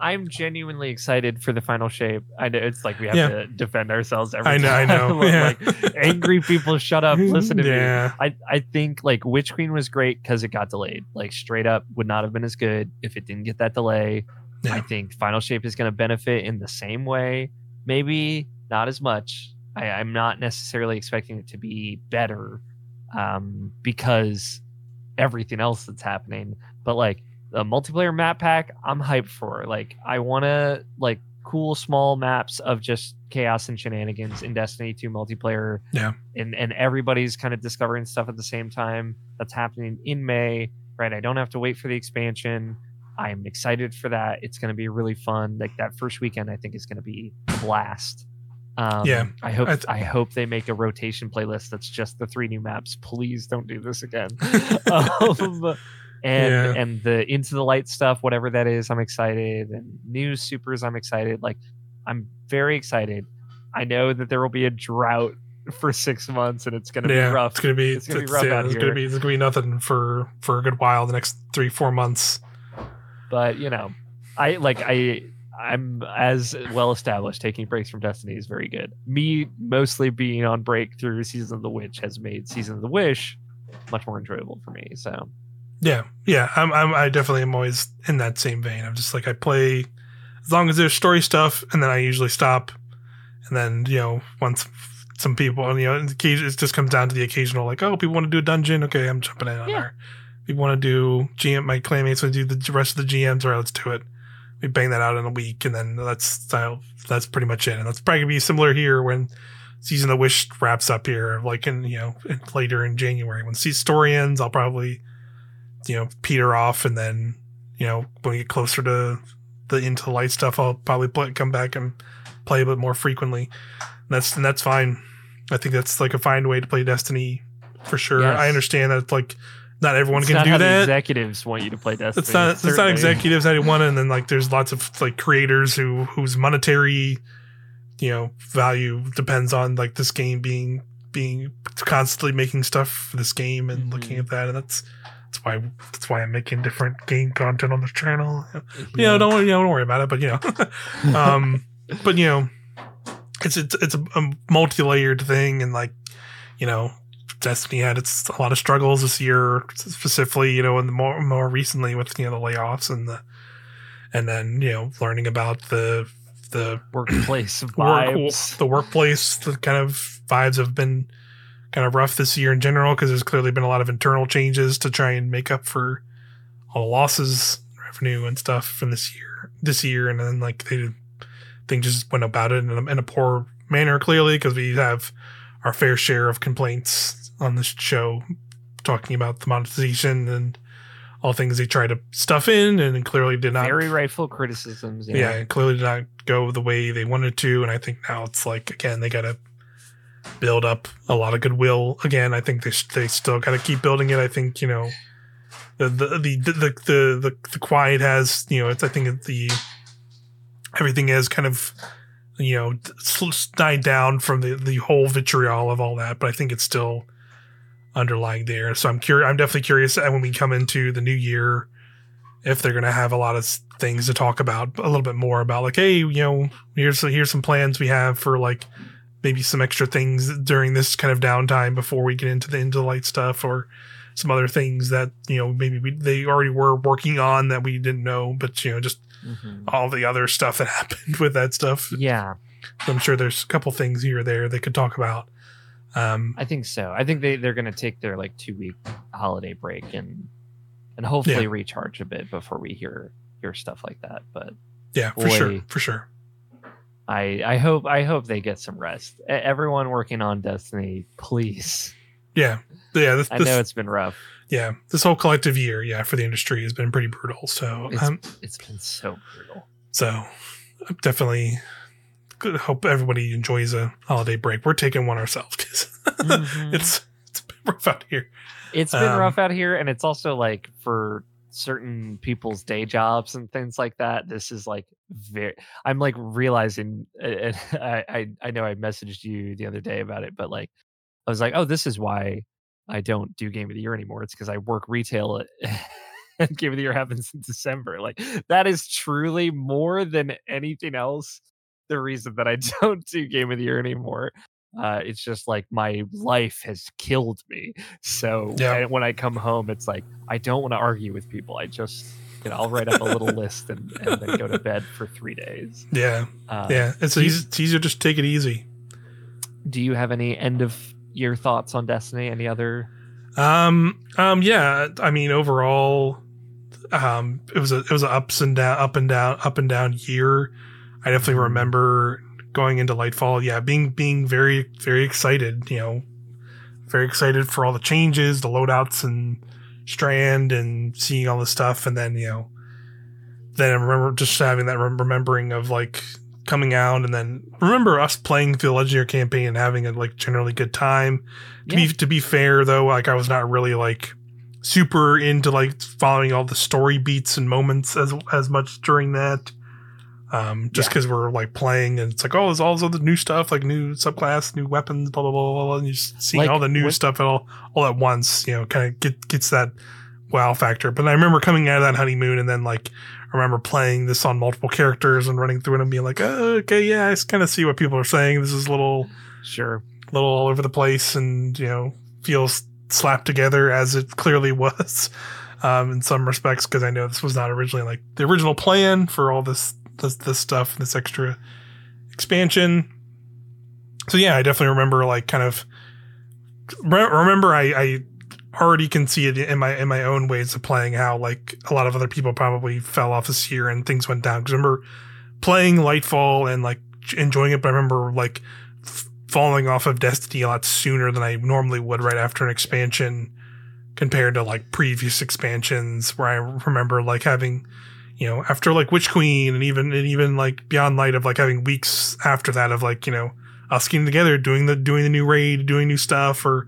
I'm genuinely excited for the final shape. I know it's like we have Yeah. to defend ourselves every I know, I time. [LAUGHS] know, I'm yeah. like angry people, shut up, listen to me. I, I think like Witch Queen was great because it got delayed. Like straight up would not have been as good if it didn't get that delay. Yeah. I think Final Shape is going to benefit in the same way. Maybe not as much. I, I'm not necessarily expecting it to be better um, because everything else that's happening. But like the multiplayer map pack, I'm hyped for. Like I want to like cool small maps of just chaos and shenanigans in Destiny 2 multiplayer. Yeah. And and everybody's kind of discovering stuff at the same time. That's happening in May, right? I don't have to wait for the expansion. I'm excited for that. It's going to be really fun. Like that first weekend I think is going to be a blast. Um, Yeah, I hope I I, hope they make a rotation playlist that's just the three new maps. Please don't do this again. [LAUGHS] um, and Yeah. and the into the light stuff, whatever that is, I'm excited. And new supers, I'm excited. Like I'm very excited. I know that there will be a drought [LAUGHS] for six months, and it's going to yeah, be rough. it's gonna be It's gonna be rough yeah, out it's here. gonna be it's gonna be nothing for for a good while. The next three four months. but you know i like i i'm as well established taking breaks from destiny is very good me mostly being on break through season of the witch has made season of the wish much more enjoyable for me so Yeah, yeah. I'm, I'm I definitely am always in that same vein. I'm just like I play as long as there's story stuff, and then I usually stop, and then you know once some people you know it just comes down to the occasional like oh people want to do a dungeon okay I'm jumping in on Yeah. there. People want to do GM my clanmates want to do the rest of the GMs all right let's do it. We bang that out in a week, and then that's that's pretty much it. And that's probably gonna be similar here when season of the wish wraps up here, like in you know later in January when see story ends. I'll probably you know peter off and then you know when we get closer to the into the light stuff i'll probably play, come back and play a bit more frequently. And that's and that's fine. I think that's like a fine way to play destiny for sure. Yes. i understand that like not everyone it's can not do that. executives want you to play destiny it's not it's not executives that want it and then like there's lots of like creators who whose monetary you know value depends on like this game being being constantly making stuff for this game and Mhm. looking at that and that's that's why that's why I'm making different game content on this channel. You Yeah. know, don't worry, you know, don't worry about it. But you know, [LAUGHS] um, but you know, it's it's it's a, a multi-layered thing, and like you know, Destiny had its a lot of struggles this year, specifically you know, and the more more recently with you know the layoffs and the and then you know learning about the the workplace work, vibes the workplace, the kind of vibes have been kind of rough this year in general because there's clearly been a lot of internal changes to try and make up for all the losses, revenue and stuff from this year, this year, and then like they things just went about it in a, in a poor manner clearly because we have our fair share of complaints on this show talking about the monetization and all things they try to stuff in and clearly did not very rightful criticisms yeah, it clearly did not go the way they wanted to, and I think now it's like again they got to build up a lot of goodwill. Again, I think they they still got to keep building it. I think you know the the the the the, the, the quiet has you know it's I think the everything is kind of you know died down from the the whole vitriol of all that, but I think it's still underlying there. So I'm curious. I'm definitely curious uh, when we come into the new year if they're going to have a lot of things to talk about a little bit more about like hey you know here's here's some plans we have for like maybe some extra things during this kind of downtime before we get into the into the light stuff or some other things that you know maybe we, they already were working on that we didn't know but you know just Mhm. all the other stuff that [LAUGHS] happened with that stuff yeah So i'm sure there's a couple things here or there they could talk about um I think so. I think they they're going to take their like two week holiday break and and hopefully Yeah. recharge a bit before we hear hear stuff like that. But yeah for sure for sure I I hope I hope they get some rest. Everyone working on Destiny, please. yeah yeah this, I this- know it's been rough. yeah this whole collective year yeah for the industry has been pretty brutal so It's um, it's been so brutal. So I'm definitely good. Hope everybody enjoys a holiday break. We're taking one ourselves because [LAUGHS] Mhm. it's it's been rough out here. It's been um, rough out here, and it's also like for certain people's day jobs and things like that. This is like very. I'm like realizing, and [LAUGHS] I I, I know I messaged you the other day about it, but like I was like, oh, this is why I don't do Game of the Year anymore. It's because I work retail. and [LAUGHS] Game of the Year happens in December. Like that is truly more than anything else. The reason that I [LAUGHS] don't do Game of the Year anymore. Uh, it's just like my life has killed me. So Yeah. When I come home, it's like I don't want to argue with people. I just, you know, I'll write up a little list and, and then go to bed for three days. Yeah, Uh, yeah. It's easy. It's easier to just take it easy. Do you have any end of year thoughts on Destiny? Any other? Um, um, yeah. I mean, overall, um, it was a it was a ups and down, up and down, up and down year. I definitely Mhm. remember going into Lightfall. Yeah, being being very very excited. You know, very excited for all the changes, the loadouts and Strand, and seeing all this stuff. And then you know, then I remember just having that remembering of like coming out, and then remember us playing through the legendary campaign and having a like generally good time. To Yeah. be to be fair though, like I was not really like super into like following all the story beats and moments as as much during that. Um, just Yeah. because we're like playing and it's like, oh, there's all this other new stuff, like new subclass, new weapons, blah blah blah blah, blah and you just seeing Like, all the new what- stuff all all at once, you know, kind of get gets that wow factor. But I remember coming out of that honeymoon and then like I remember playing this on multiple characters and running through it and being like, oh, okay, yeah, I kind of see what people are saying. This is a little Sure. little all over the place and you know feels slapped together as it clearly [LAUGHS] was um, in some respects because I know this was not originally like the original plan for all this this, this stuff this extra expansion. So yeah, I definitely remember like kind of remember I, I already can see it in my in my own ways of playing how like a lot of other people probably fell off this year and things went down because remember playing Lightfall and like enjoying it, but I remember like f- falling off of Destiny a lot sooner than I normally would right after an expansion compared to like previous expansions where I remember like having you know after like Witch Queen and even and even like Beyond Light of like having weeks after that of like you know us getting together doing the doing the new raid doing new stuff or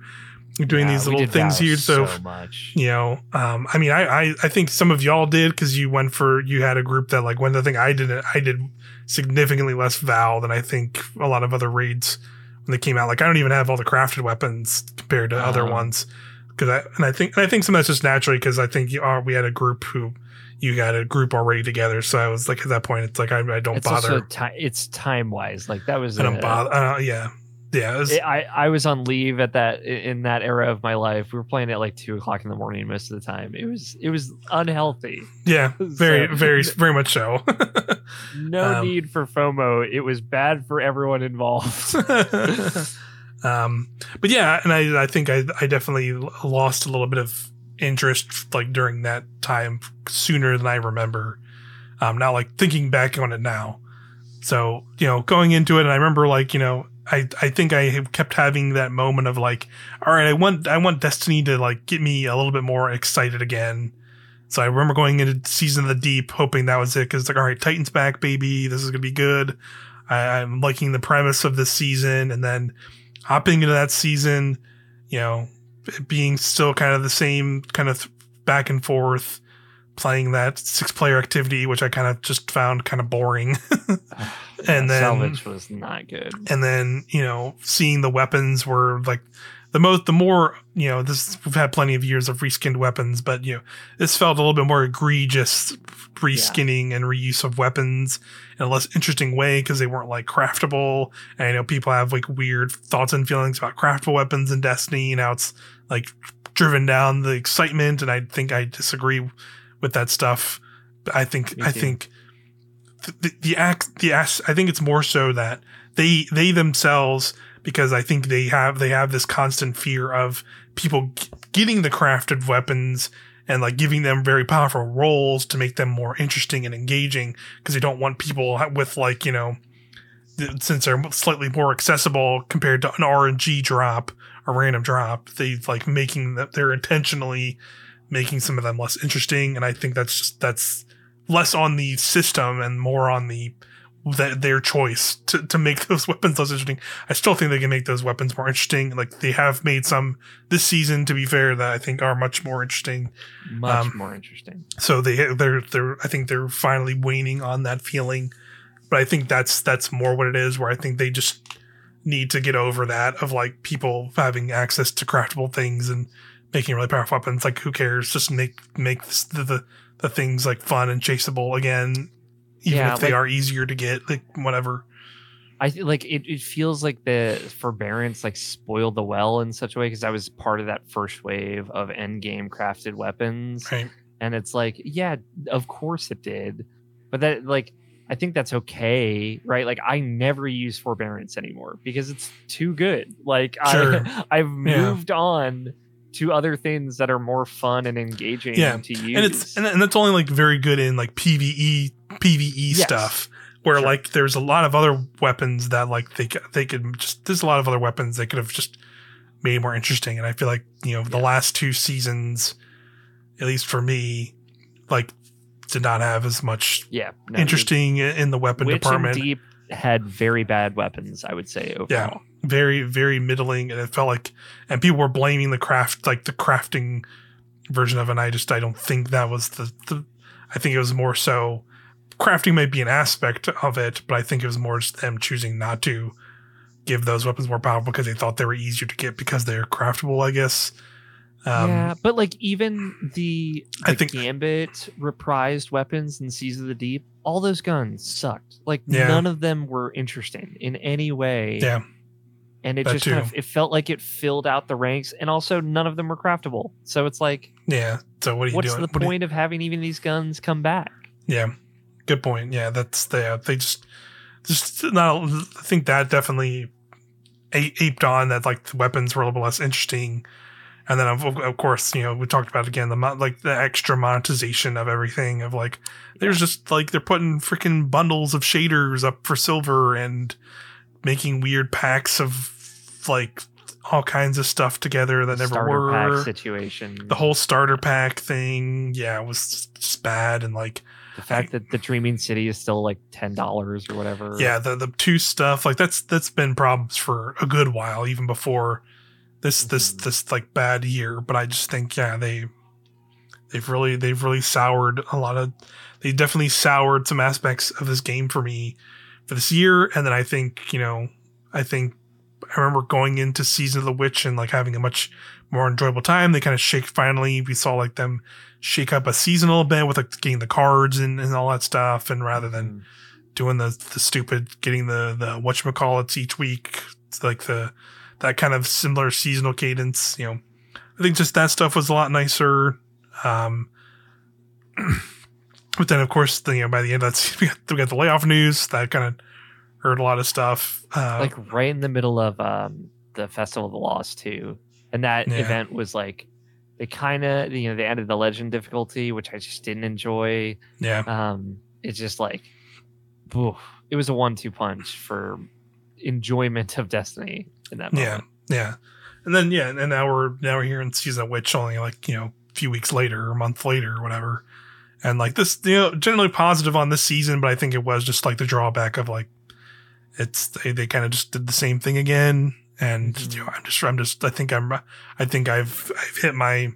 doing Yeah, these little things here so, so much. you know um i mean I, I i think some of y'all did because you went for you had a group that like one of the thing i did i did significantly less val than i think a lot of other raids when they came out like i don't even have all the crafted weapons compared to other Uh-huh. ones because i and i think and i think some of that's just naturally because i think you are we had a group who you got a group already together so i was like at that point it's like i, I don't It's bother ti- it's time wise. Like that was i don't bother uh, yeah yeah it was, I I was on leave at that in that era of my life. We were playing at like two o'clock in the morning most of the time. It was it was unhealthy. yeah [LAUGHS] very So- [LAUGHS] very very much so [LAUGHS] No Um, need for FOMO. It was bad for everyone involved. um, but yeah, and I, I think I, I definitely lost a little bit of interest like during that time sooner than I remember. Um, now like thinking back on it now. So, you know, going into it and I remember like, you know, I, I think I have kept having that moment of like, all right, I want I want Destiny to like get me a little bit more excited again. So I remember going into Season of the Deep, hoping that was it, because like, all right, Titan's back, baby. This is gonna be good. I, I'm liking the premise of this season, and then hopping into that season, you know, being still kind of the same kind of back and forth, playing that six player activity, which I kind of just found kind of boring. [LAUGHS] And then- salvage was not good. and then you know seeing the weapons were like the most the more you know this we've had plenty of years of reskinned weapons but you know this felt a little bit more egregious reskinning and reuse of weapons in a less interesting way because they weren't like craftable. And i know people have like weird thoughts and feelings about craftable weapons in destiny and how it's like driven down the excitement and i think i disagree with that stuff. But i think i think the the act the act, I think it's more so that they they themselves because I think they have they have this constant fear of people getting the crafted weapons and like giving them very powerful roles to make them more interesting and engaging because they don't want people with like you know since they're slightly more accessible compared to an RNG drop a random drop they like making that they're intentionally making some of them less interesting and I think that's just that's less on the system and more on the that their choice to, to make [LAUGHS] those weapons less interesting. I still think they can make those weapons more interesting. Like they have made some this season, to be fair, that I think are much more interesting. Much um, more interesting. So they they're they're I think they're finally waning on that feeling. But I think that's that's more what it is. Where I think they just need to get over that of like people having access to craftable things and making really powerful weapons. Like who cares? Just make make this, the, the the things like fun and chaseable again, even Yeah, if they like- are easier to get. Like whatever. I like it, it feels like the forbearance like spoiled the well in such a way because I was part of that first wave of end game crafted weapons. Right. And it's like, yeah, of course it did. But that like I think that's okay, right? Like I never use forbearance anymore because it's too good. Like Sure. I [LAUGHS] I've Yeah. moved on to other things that are more fun and engaging Yeah. to use. and it's and, and that's only like very good in like PVE PVE Yes. stuff where Sure. like there's a lot of other weapons that like they they could just there's a lot of other weapons they could have just made more interesting and I feel like you know the last two seasons at least for me like did not have as much yeah, no, interesting in the weapon department Deep had very bad weapons. I would say overall. very very middling and it felt like and people were blaming the craft like the crafting version of it and i just i don't think that was the, the i think it was more so crafting might be an aspect of it but i think it was more just them choosing not to give those weapons more power because they thought they were easier to get because they're craftable i guess um, yeah, but like even the, the I think- Gambit reprised weapons in Season of the Deep, all those guns sucked. Like Yeah. none of them were interesting in any way. yeah and it that just kind of it felt like it filled out the ranks, and also none of them were craftable. So it's like, yeah so what are you what's doing the What are you- point of having even these guns come back? Yeah, good point. Yeah, that's the they just just not. I think that definitely aped on that. Like the weapons were a little less interesting, and then of, of course you know we talked about again the mo- like the extra monetization of everything of like there's just like they're putting freaking bundles of shaders up for silver and making weird packs of like all kinds of stuff together that never Starter were pack situation. the whole starter pack thing yeah was just bad and like the fact that the Dreaming City is still like ten dollars or whatever. yeah the the two stuff like that's that's been problems for a good while even before this this Mhm. this like bad year but i just think yeah they they've really they've really soured a lot of they definitely soured some aspects of this game for me for this year and then i think you know i think i remember going into season of the witch and like having a much more enjoyable time. They kind of shake finally we saw like them shake up a season a little bit with like getting the cards and, and all that stuff and rather than Mhm. doing the the stupid getting the the whatchamacallits each week it's like the that kind of similar seasonal cadence you know. I think just that stuff was a lot nicer um [CLEARS THROAT] but then of course the, you know by the end of that [LAUGHS] season, we got, we got the layoff news. That kind of hurt a lot of stuff uh like right in the middle of um the Festival of the Lost too, and that Yeah. event was like they kind of you know they added the legend difficulty, which I just didn't enjoy. yeah. Um, it's just like, oof, it was a one-two punch for enjoyment of Destiny in that yeah yeah. And then yeah and now we're now we're here in season of witch only like you know a few weeks later or a month later or whatever. And like this you know generally positive on this season but i think it was just like the drawback of like it's they, they kind of just did the same thing again and Mhm. you know i'm just i'm just i think i'm i think i've i've hit my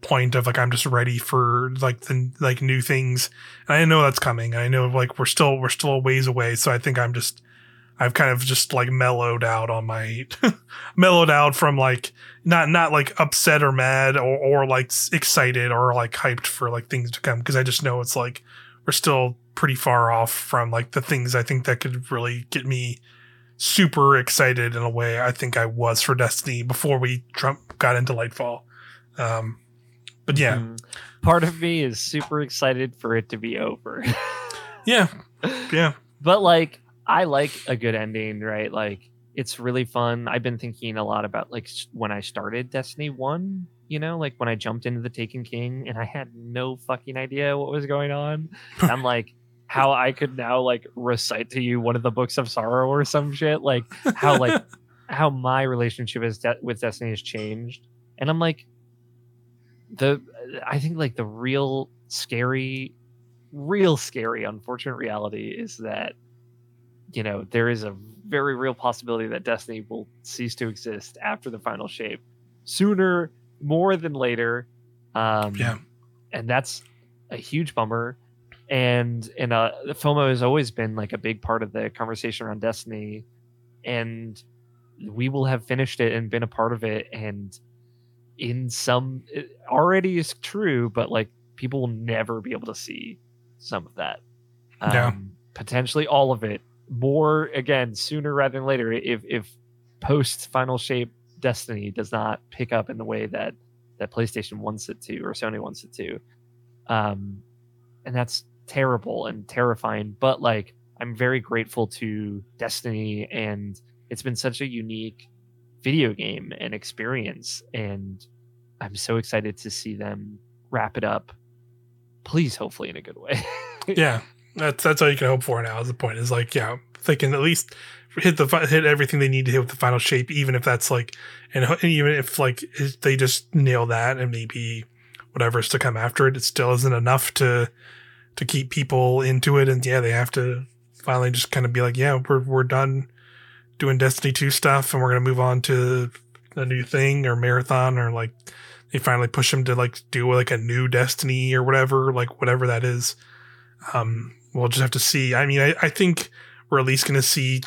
point of like i'm just ready for like the like new things. And i know that's coming. I know like we're still we're still a ways away. So i think i'm just i've kind of just like mellowed out on my [LAUGHS] mellowed out from like not not like upset or mad or, or like excited or like hyped for like things to come. Because i just know it's like we're still pretty far off from like the things i think that could really get me super excited in a way i think i was for destiny before we trump got into lightfall um but yeah Mhm. Part of me is super excited for it to be over. [LAUGHS] yeah yeah but like I like a good ending, right? Like it's really fun. I've been thinking a lot about like when I started Destiny 1, you know, like when I jumped into the Taken King and I had no fucking idea what was going on. [LAUGHS] I'm like how I could now like recite to you one of the books of sorrow or some shit, like how like [LAUGHS] how my relationship is de- with Destiny has changed. And I'm like the I think like the real scary real scary unfortunate reality is that you know there is a very real possibility that destiny will cease to exist after the final shape sooner more than later um Yeah. and that's a huge bummer and and uh fomo has always been like a big part of the conversation around destiny. And we will have finished it and been a part of it. And in some it already is true but like people will never be able to see some of that. Um, Yeah. potentially all of it. More again sooner rather than later. If if post final shape destiny does not pick up in the way that that playstation wants it to or sony wants it to um and that's terrible and terrifying but like i'm very grateful to destiny and it's been such a unique video game and experience and i'm so excited to see them wrap it up please hopefully in a good way. [LAUGHS] Yeah that's that's all you can hope for now is the point is like yeah they can at least hit the hit everything they need to hit with the final shape even if that's like and ho- even if like they just nail that and maybe whatever's to come after it it still isn't enough to to keep people into it and yeah they have to finally just kind of be like, yeah, we're we're done doing Destiny 2 stuff and we're to move on to a new thing or marathon or like they finally push them to like do like a new Destiny or whatever, like whatever that is. Um, we'll just have to see. I mean, I, I think we're at least to see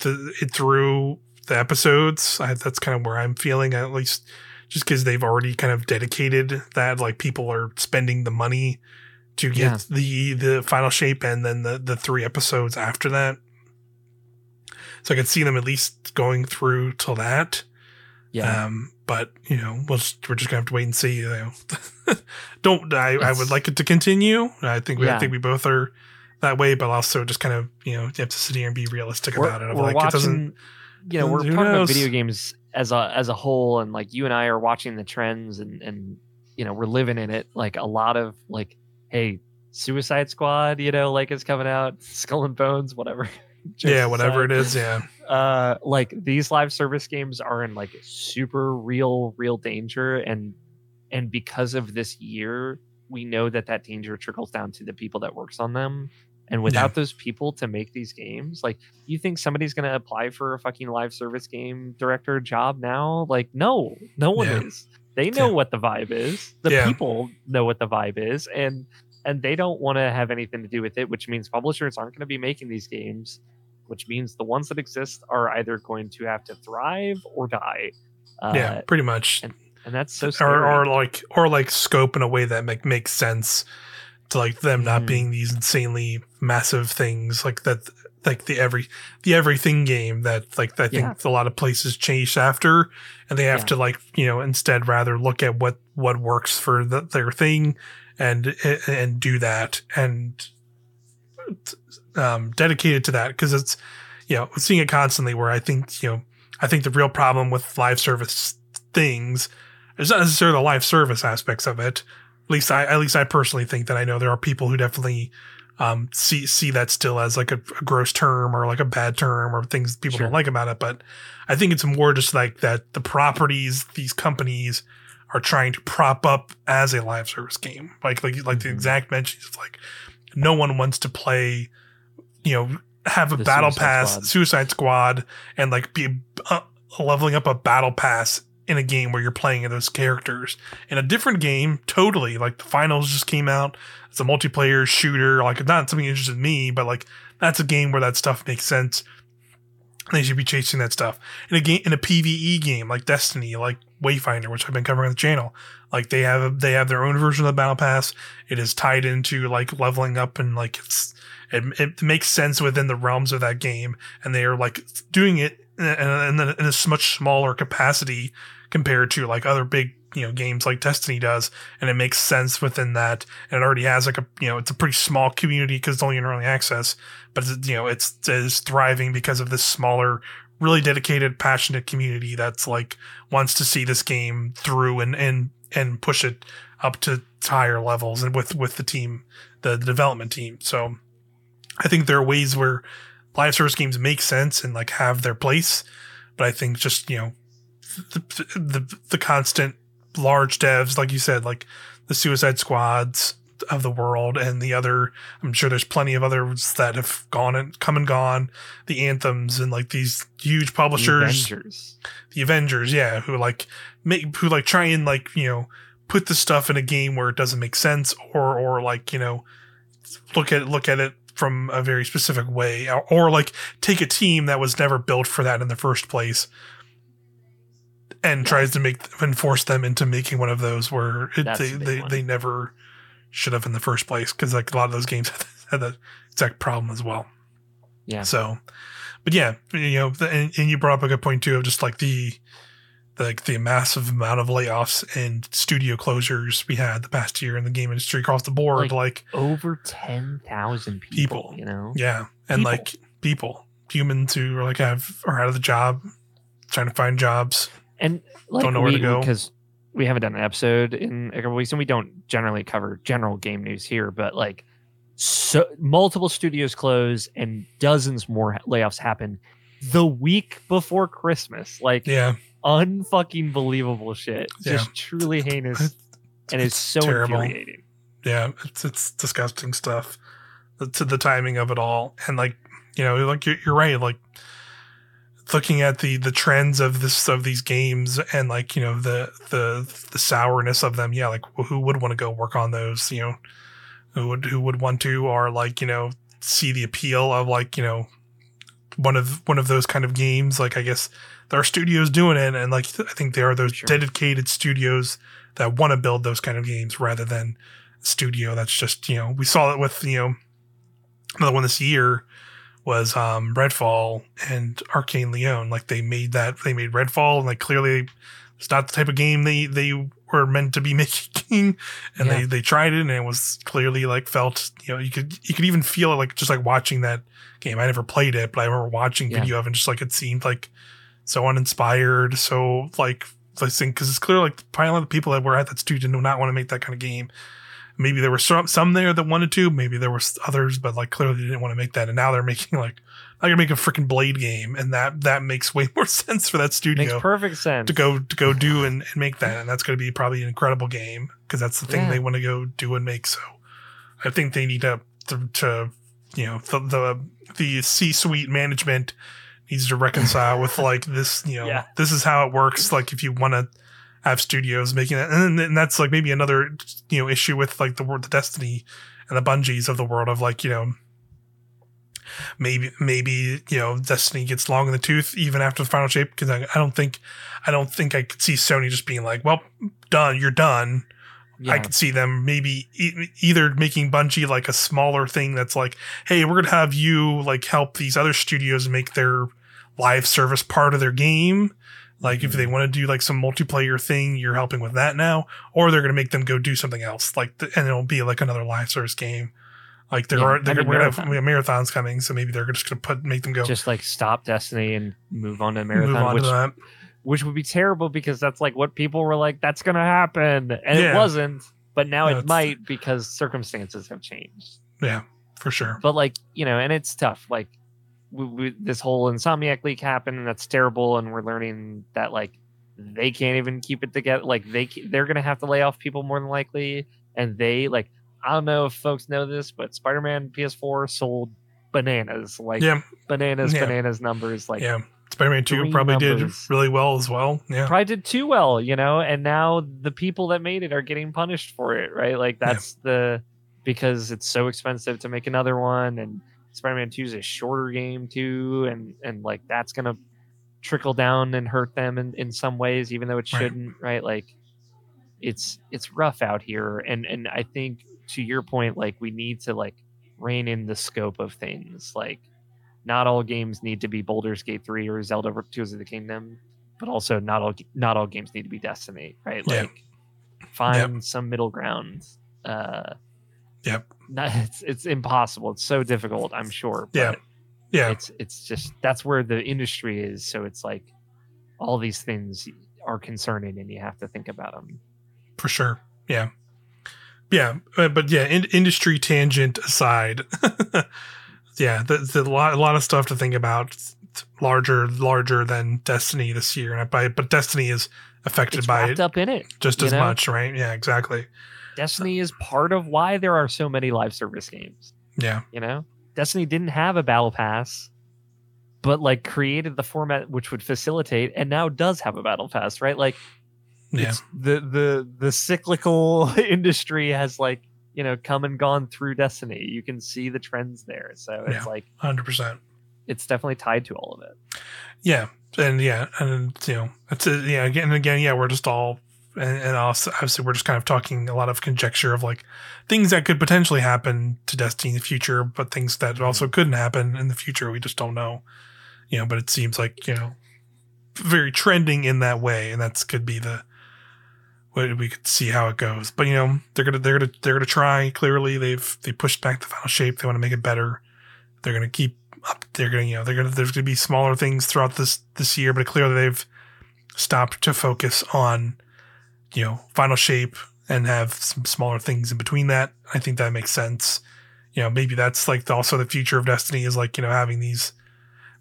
the, it through the episodes. I, that's kind of where I'm feeling at least just because they've already kind of dedicated that like people are spending the money to get Yeah. the the final shape and then the the three episodes after that. So i could see them at least going through till that. Yeah. um but you know we'll just, we're just gonna have to wait and see you know. [LAUGHS] Don't I, I would like it to continue. I think we i think we both are that way but also just kind of you know you have to sit here and be realistic we're, about it. Of we're like it doesn't watching you know we're who talking about video games as a as a whole and like you and i are watching the trends and and you know we're living in it. Like a lot of like hey suicide squad you know like is coming out. [LAUGHS] Skull and bones whatever. [LAUGHS] Yeah whatever it is yeah. Uh like these live service games are in like super real real danger and and because of this year we know that that danger trickles down to the people that works on them. And without those people to make these games like you think somebody's going to apply for a fucking live service game director job now? Like no no one Yeah. is. They know Yeah. what the vibe is. The Yeah. people know what the vibe is. And and they don't want to have anything to do with it which means publishers aren't going to be making these games which means the ones that exist are either going to have to thrive or die uh, yeah pretty much and that's so scary. or, or like or like scope in a way that make, makes sense to like them not Mhm. being these insanely massive things like that like the every the everything game that like I think Yeah. a lot of places chase after and they have Yeah. to like you know instead rather look at what what works for the, their thing and and do that and um dedicated to that because it's you know seeing it constantly where I think you know I think the real problem with live service things is not necessarily the live service aspects of it. At least I, at least I personally think that I know there are people who definitely um, see see that still as like a, a gross term or like a bad term or things people Sure. don't like about it. But I think it's more just like that the properties these companies are trying to prop up as a live service game. Like like like the Mhm. exact mention is like no one wants to play, you know, have a The battle Suicide pass, Squad. Suicide Squad, and like be uh, leveling up a battle pass in a game where you're playing those characters in a different game totally like the finals just came out it's a multiplayer shooter like not something interested in me but like that's a game where that stuff makes sense they should be chasing that stuff. In a game in a pve game like destiny like wayfinder which i've been covering on the channel like they have they have their own version of the battle pass. It is tied into like leveling up and like it's it, it makes sense within the realms of that game and they are like doing it in in in a much smaller capacity compared to like other big you know games like destiny does and it makes sense within that and it already has like a you know it's a pretty small community because it's only in early access but you know it's it's thriving because of this smaller really dedicated passionate community that's like wants to see this game through and and and push it up to higher levels and with with the team the, the development team. So i think there are ways where live service games make sense and like have their place but i think just you know the, the the constant large devs like you said like the suicide squads of the world and the other i'm sure there's plenty of others that have gone and come and gone. The anthems and like these huge The publishers. Avengers. the Avengers, yeah, who like make who like try and like you know put the stuff in a game where it doesn't make sense, or or like you know look at look at it from a very specific way, or, or like take a team that was never built for that in the first place, and tries to make and force them into making one of those where it, they they, one. they never should have in the first place because like a lot of those games [LAUGHS] had that exact problem as well. Yeah. So, but yeah, you know, the- and, and you brought up a good point too of just like the, the like the massive amount of layoffs and studio closures we had the past year in the game industry across the board. Like, Like, Over ten thousand people, People. You know. yeah, and people. like people, humans who are like have are out of the job, trying to find jobs. And like Don't know where we, to go. because we haven't done an episode in a couple weeks, and we don't generally cover general game news here, but like so multiple studios close and dozens more layoffs happen the week before Christmas. Like Yeah, unfucking believable shit. Yeah. Just truly heinous and it's so terrible. infuriating. yeah, it's it's disgusting stuff. The, to the timing of it all, and like you know, like you're, you're right. Like looking at the the trends of this of these games and like you know the the the sourness of them. Yeah, like who would want to go work on those? You know, who would who would want to or like you know see the appeal of like you know one of one of those kind of games. Like I guess there are studios doing it, and like I think there are those Sure. dedicated studios that want to build those kind of games rather than a studio that's just you know we saw it with you know another one this year was um Redfall and Arkane Lyon. Like they made that they made Redfall and like clearly it's not the type of game they they were meant to be [LAUGHS] making and Yeah. they they tried it and it was clearly like felt you know you could you could even feel it like just like watching that game i never played it but i remember watching Yeah. video of it and just like it seemed like so uninspired so like I think because it's clear like probably a lot of people that were at that studio did not want to make that kind of game maybe there were some some there that wanted to maybe there were others but like clearly they didn't want to make that and now they're [LAUGHS] making like now you're making a freaking blade game and that that makes way more [LAUGHS] sense for that studio Makes perfect sense. to go to go do and, and make that and that's going to be probably an incredible game because that's the thing Yeah. they want to go do and make so i think they need to to, to you know the the, the c-suite management needs to reconcile with like this you know [LAUGHS] Yeah. this is how it works like if you want to have studios making it and, and that's like maybe another you know issue with like the world, the destiny and the Bungies of the world of like you know maybe maybe you know destiny gets long in the tooth even after the final shape. Because I, I don't think i don't think i could see sony just being like well done you're done. I could see them maybe e- either making Bungie like a smaller thing that's like, hey, we're gonna have you like help these other studios make their live service part of their game. Like if they want to do like some multiplayer thing, you're helping with that now, or they're gonna make them go do something else, like th- and it'll be like another live service game. Like there Yeah, are they're, we're gonna have marathons coming, so maybe they're just gonna put make them go just like stop Destiny and move on to move Marathon, on which to that. which would be terrible because that's like what people were like, that's gonna happen, and Yeah. it wasn't. But now No, it might because circumstances have changed. Yeah, for sure. But like you know, and it's tough. Like we, we, this whole Insomniac leak happened, and that's terrible. And we're learning that like they can't even keep it together. Like they they're gonna have to lay off people more than likely, and they like I don't know if folks know this, but Spider-Man PS4 sold bananas, like Yeah, bananas, Yeah. bananas numbers, like yeah. Spider-Man Two probably numbers. did really well as well. Yeah, probably did too well, you know, and now the people that made it are getting punished for it, right? Like Yeah. that's the because it's so expensive to make another one and Spider-Man 2 is a shorter game too and and like that's going to trickle down and hurt them in, in some ways even though it shouldn't, right? Like it's it's rough out here and and I think to your point like we need to like rein in the scope of things like not all games need to be Baldur's Gate 3 or Zelda Tears of the Kingdom, but also not all not all games need to be Destiny, right? Like find some middle ground. Uh Yep. It's it's impossible. It's so difficult, I'm sure. Yeah. yeah, It's it's just that's where the industry is, so it's like all these things are concerning and you have to think about them. for sure. Yeah, yeah, uh, but yeah, in, industry tangent aside, [LAUGHS] yeah, there's a lot, a lot of stuff to think about. Larger, larger than Destiny this year, and by but Destiny is affected It's by it up in it. just as know? much, right? Yeah, exactly. Destiny is part of why there are so many live service games. Yeah, you know? Destiny didn't have a battle pass but like created the format which would facilitate and now does have a battle pass right? Like yeah, it's the the the cyclical [LAUGHS] industry has like you know come and gone through destiny. You can see the trends there. So it's Yeah. like hundred percent. it's definitely tied to all of it. Yeah, and yeah, and you know, it's a, yeah, again and again, yeah, we're just all, and, and also obviously we're just kind of talking a lot of conjecture of like things that could potentially happen to Destiny in the future, but things that mm-hmm. also couldn't happen in the future. We just don't know, you know. But it seems like you know, very trending in that way, and that's could be the. what We could see how it goes, but you know they're gonna they're gonna they're gonna try. Clearly, they've they pushed back the final shape. They want to make it better. They're gonna keep up. They're gonna, you know, they're gonna. There's gonna be smaller things throughout this this year, but clearly they've stopped to focus on, you know, final shape and have some smaller things in between that. I think that makes sense. You know, maybe that's like the, also the future of Destiny is like you know having these.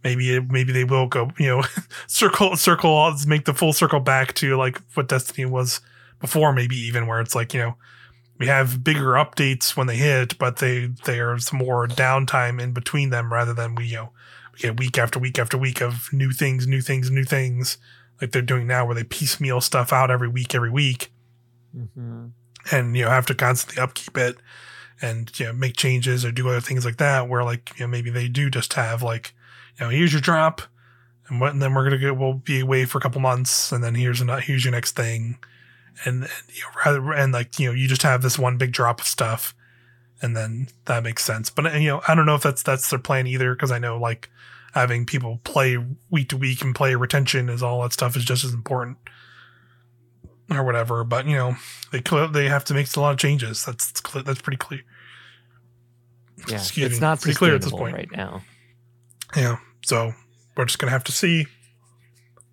Maybe it, maybe they will go you know [LAUGHS] circle circle make the full circle back to like what Destiny was before. Maybe even where it's like you know we have bigger updates when they hit, but they there's more downtime in between them rather than we you know we get week after week after week of new things, new things, new things like they're doing now, where they piecemeal stuff out every week, every week, Mm-hmm. and you know have to constantly upkeep it and you know make changes or do other things like that. Where like you know maybe they do just have like you know here's your drop, and what and then we're gonna get we'll be away for a couple months, and then here's another here's your next thing, and, and you know rather and like you know you just have this one big drop of stuff, and then that makes sense. But you know I don't know if that's that's their plan either because I know like having people play week to week and play retention is all that stuff is just as important or whatever. But you know, they they have to make a lot of changes. That's that's, clear, that's pretty clear. Yeah, Excuse it's me, not pretty clear at this point. right now. Yeah, so we're just gonna have to see.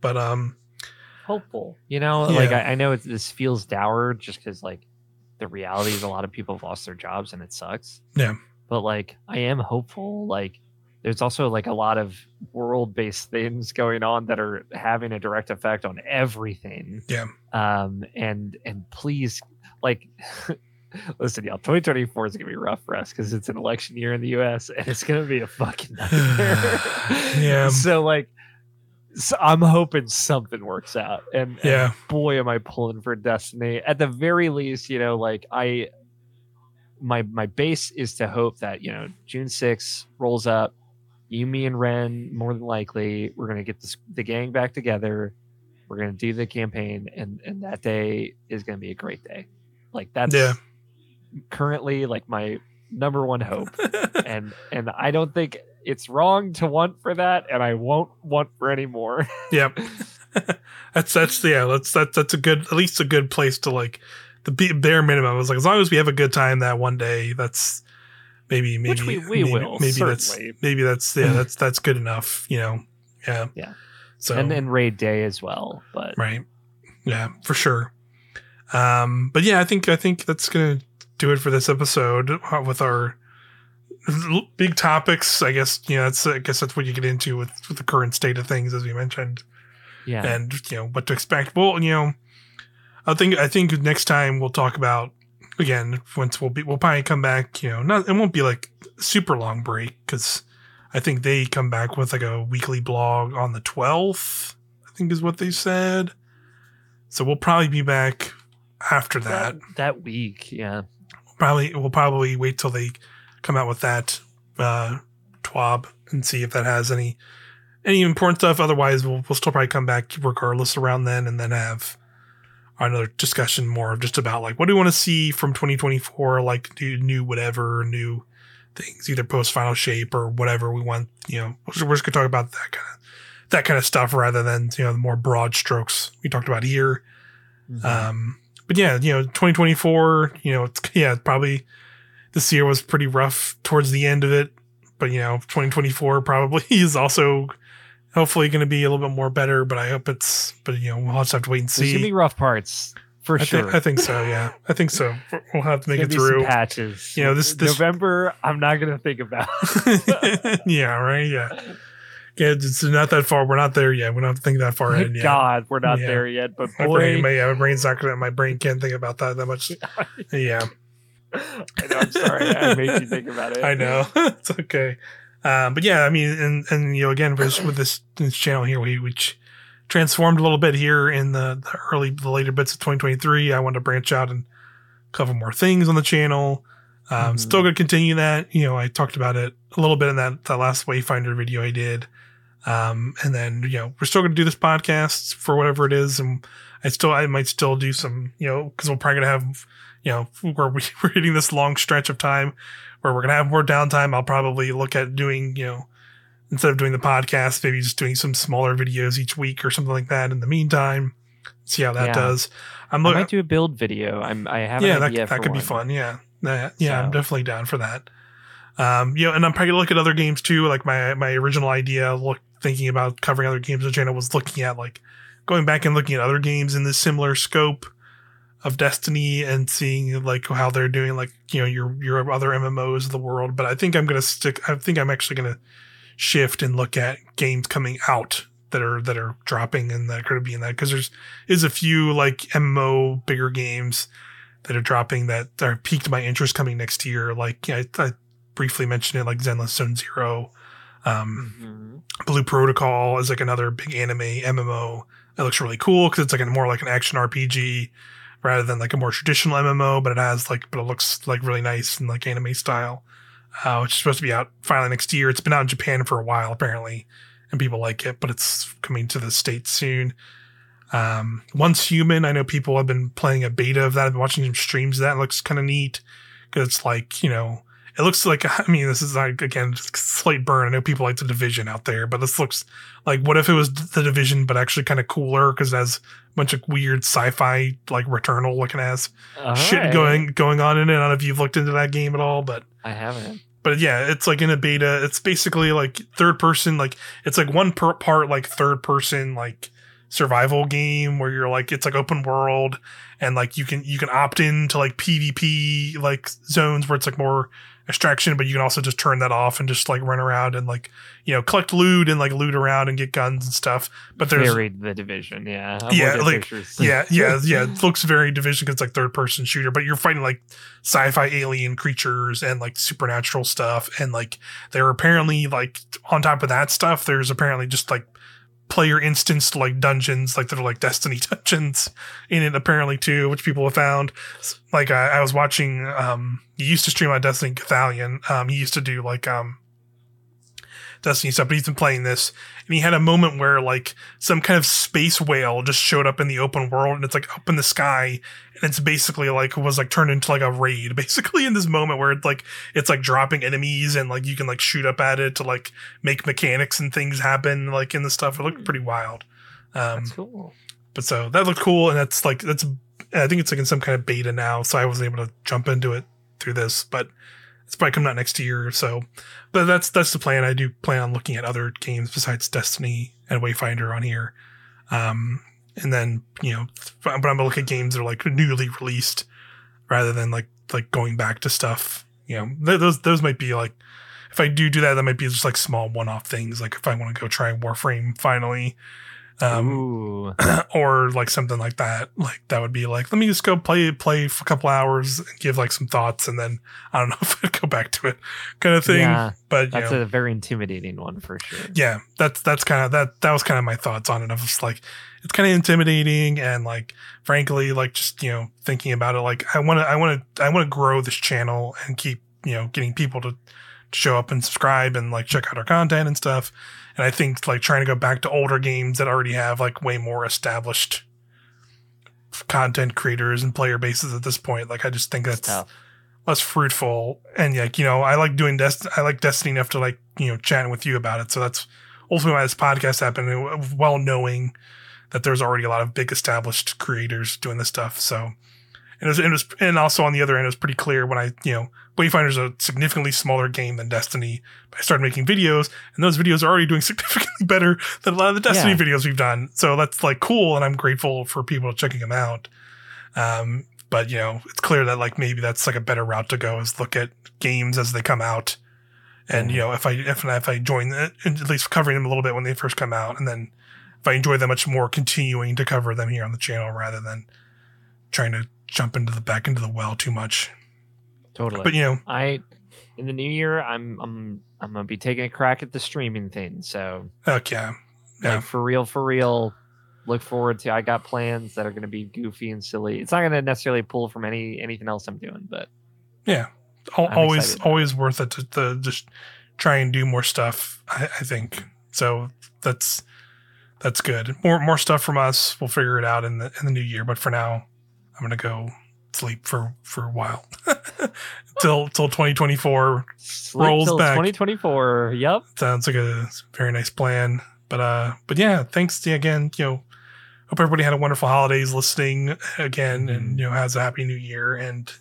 But um, Hopeful, you know, like I, I know it, this feels dour just because like the reality is a lot of people have lost their jobs and it sucks. Yeah. but like I am hopeful. Like there's also like a lot of world-based things going on that are having a direct effect on everything. Yeah. Um. And and please, like. [LAUGHS] Listen, y'all. 2024 is gonna be rough for us because it's an election year in the U.S. and it's gonna be a fucking nightmare. [SIGHS] Yeah. [LAUGHS] So like, so I'm hoping something works out, and, and Yeah. boy, am I pulling for Destiny. At the very least, you know, like I, my my base is to hope that you know June 6th rolls up. You, me, and Ren, more than likely, we're gonna get this, the gang back together. We're gonna do the campaign, and and that day is gonna be a great day. Like that's Yeah. currently like my number one hope [LAUGHS] and and I don't think it's wrong to want for that, and I won't want for any more. [LAUGHS] yep. [LAUGHS] that's that's yeah. That's that's that's a good at least a good place to like the bare minimum. is like as long as we have a good time that one day. That's maybe maybe Which we- we maybe, will, maybe certainly. that's maybe that's yeah [CLEARS THROAT] that's that's good enough. You know. Yeah. Yeah. So and then raid day as well. But Right. Yeah, for sure. Um, but yeah, I think I think that's gonna do it for this episode uh, with our big topics. I guess you know that's I guess that's what you get into with, with the current state of things, as we mentioned, yeah, and you know what to expect. Well, you know, I think I think next time we'll talk about again once we'll be we'll probably come back. You know, not it won't be like super long break because I think they come back with like a weekly blog on the twelfth. I think is what they said. So we'll probably be back after that. that that week, yeah, Probably we'll probably wait till they come out with that uh, twab and see if that has any any important stuff. Otherwise, we'll we'll still probably come back regardless around then, and then have another discussion more of just about like what do we want to see from 2024, like new whatever new things, either post final shape or whatever we want. You know, we're just, gonna talk about that kind of that kind of stuff rather than you know the more broad strokes we talked about here. Mhm. Um, but yeah, you know, 2024, you know, it's, yeah, probably this year was pretty rough towards the end of it, but you know, 2024 probably [LAUGHS] is also hopefully going to be a little bit more better, but I hope it's, but you know, we'll just have to wait and there's gonna see. be rough parts for I, sure. think, I think so. Yeah. I think so. We'll have to make it through. patches. You know, this- this- November. I'm not gonna think about. [LAUGHS] [LAUGHS] yeah. Right. Yeah. Yeah. It's not that far. We're not there yet. We don't have to think that far in Thank yet. God, we're not Yeah. there yet. But My boy, brain, my, yeah, my brain's not gonna. My brain can't think about that that much. [LAUGHS] Yeah. I know, I'm sorry. I made you think about it. I know it's okay. Um, but yeah, I mean, and and you know, again, with this, with this, this channel here, we which transformed a little bit here in the, the early, the later bits of 2023. I wanted to branch out and cover more things on the channel. Um, Mhm. Still going to continue that. You know, I talked about it a little bit in that that last Wayfinder video I did. Um, and then you know, we're still going to do this podcast for whatever it is, and I still, I might still do some, you know, because we're probably going to have, you know, we're, [LAUGHS] we're hitting this long stretch of time where we're gonna have more downtime, I'll probably look at doing, you know, instead of doing the podcast, maybe just doing some smaller videos each week or something like that. In the meantime, see how that Yeah. does. I'm I might do a build video. I'm. I have Yeah, that, that could be fun. Yeah, That- yeah, I'm definitely down for that. Um, you know, and I'm probably gonna look at other games too. Like my my original idea, look thinking about covering other games on the channel was looking at like going back and looking at other games in this similar scope of Destiny and seeing like how they're doing, like you know your your other MMOs of the world. But I think I'm gonna stick. I think I'm actually gonna shift and look at games coming out that are that are dropping and that are going to be in that because there's is a few like MMO bigger games that are dropping that are piqued my interest coming next year. Like yeah, I, I briefly mentioned it, like Zenless Zone Zero, um, Mhm. Blue Protocol is like another big anime MMO. It looks really cool because it's like a more like an action RPG rather than like a more traditional MMO, but it has like, but it looks like really nice and like anime style, uh, which is supposed to be out finally next year. It's been out in Japan for a while apparently, and people like it, but it's coming to the states soon. Um, Once Human, I know people have been playing a beta of that. I've been watching some streams of that. It looks kind of neat because it's like you know it looks like [LAUGHS] I mean this is like again just slight burn. I know people like the division out there, but this looks like what if it was the division but actually kind of cooler because it has a bunch of weird sci-fi like Returnal looking ass All shit right. going going on in it. I don't know if you've looked into that game at all, but I haven't. but yeah, it's like in a beta. It's basically like third person, like it's like one per part like third person like survival game where you're like it's like open world and like you can you can opt in to like PvP like zones where it's like more extraction, but you can also just turn that off and just like run around and like you know collect loot and like loot around and get guns and stuff. But there's Very the division. Yeah. I'm Yeah, like, pictures. yeah, [LAUGHS] yeah, yeah. It looks very division because it's like third person shooter, but you're fighting like sci-fi alien creatures and like supernatural stuff, and like they're apparently like on top of that stuff, there's apparently just like player instanced like dungeons, like that are like Destiny [LAUGHS] dungeons in it apparently too, which people have found. Like I, I was watching, um, he used to stream on Destiny Gothalion. Um, he used to do like um. Destiny stuff, but he's been playing this, and he had a moment where like some kind of space whale just showed up in the open world and it's like up in the sky and it's basically like was like turned into like a raid [LAUGHS] basically in this moment where it's like it's like dropping enemies and like you can like shoot up at it to like make mechanics and things happen like in the stuff. It looked pretty wild. Um That's cool. but so that looked cool and that's like that's i think it's like in some kind of beta now so i wasn't able to jump into it through this but it's probably coming out next year or so. But that's that's the plan. I do plan on looking at other games besides destiny and wayfinder on here. Um and then you know but i'm gonna look at games that are like newly released rather than like like going back to stuff you know th- those those might be like if i do do that that might be just like small one-off things. Like if i want to go try warframe finally um [CLEARS THROAT] or like something like that. Like that would be like, let me just go play play for a couple hours and give like some thoughts, and then I don't [LAUGHS] know if I'd go back to it, kind of thing. Yeah, but that's know, a very intimidating one for sure. yeah, that's that's kind of that that was kind of my thoughts on it. I was like, it's kind of intimidating, and like frankly, like just you know thinking about it, like I want to I want to I want to grow this channel and keep you know getting people to show up and subscribe and like check out our content and stuff. And I think like trying to go back to older games that already have like way more established content creators and player bases at this point. Like I just think that's less fruitful. And like, you know, I like doing Dest I like Destiny enough to like, you know, chatting with you about it. So that's ultimately why this podcast happened, well knowing that there's already a lot of big established creators doing this stuff. So and it was, it was and also on the other end, it was pretty clear when I, you know, Wayfinder's a significantly smaller game than Destiny. I started making videos, and those videos are already doing [LAUGHS] significantly better than a lot of the Destiny Yeah. videos we've done. So that's like cool, and I'm grateful for people checking them out. Um, but you know, it's clear that like maybe that's like a better route to go is look at games as they come out, and you know, if I if if I join at least covering them a little bit when they first come out, and then if I enjoy them much more, continuing to cover them here on the channel rather than trying to jump into the back into the well too much. Totally. But you know, I in the new year, I'm I'm I'm gonna be taking a crack at the streaming thing. So okay, yeah, Yeah. like for real, for real. Look forward to. I got plans that are gonna be goofy and silly. It's not gonna necessarily pull from any anything else I'm doing, but yeah, Al always excited always worth it to, to just try and do more stuff. I, I think so. That's that's good. More more stuff from us. We'll figure it out in the in the new year. But for now, I'm gonna go sleep for for a while [LAUGHS] till till 2024 sleep Rolls till back. 2024. Yep. sounds like a very nice plan. But uh, but yeah, thanks to, again. You know, hope everybody had a wonderful holidays listening again, and you know has a happy new year and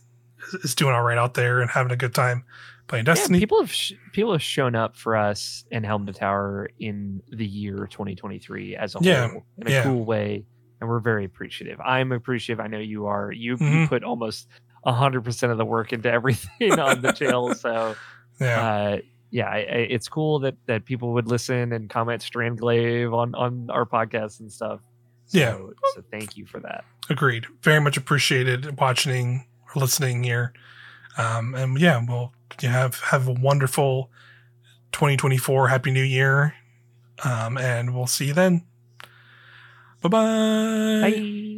is- doing all right out there and having a good time playing Yeah, Destiny. people have sh- people have shown up for us in Helm to Tower in the year 2023 as a Yeah, whole in a yeah. cool way, and we're very appreciative. I'm appreciative. I know you are. You you Mhm. put almost hundred percent of the work into [LAUGHS] everything on the channel. [LAUGHS] So yeah, uh, yeah, I, I, it's cool that that people would listen and comment Strandglaive on on our podcast and stuff. So, Yeah. So thank you for that. Agreed. Very much appreciated watching or listening here. Um, and yeah, we'll you have have a wonderful 2024. Happy New Year. Um, and we'll see you then. 拜拜。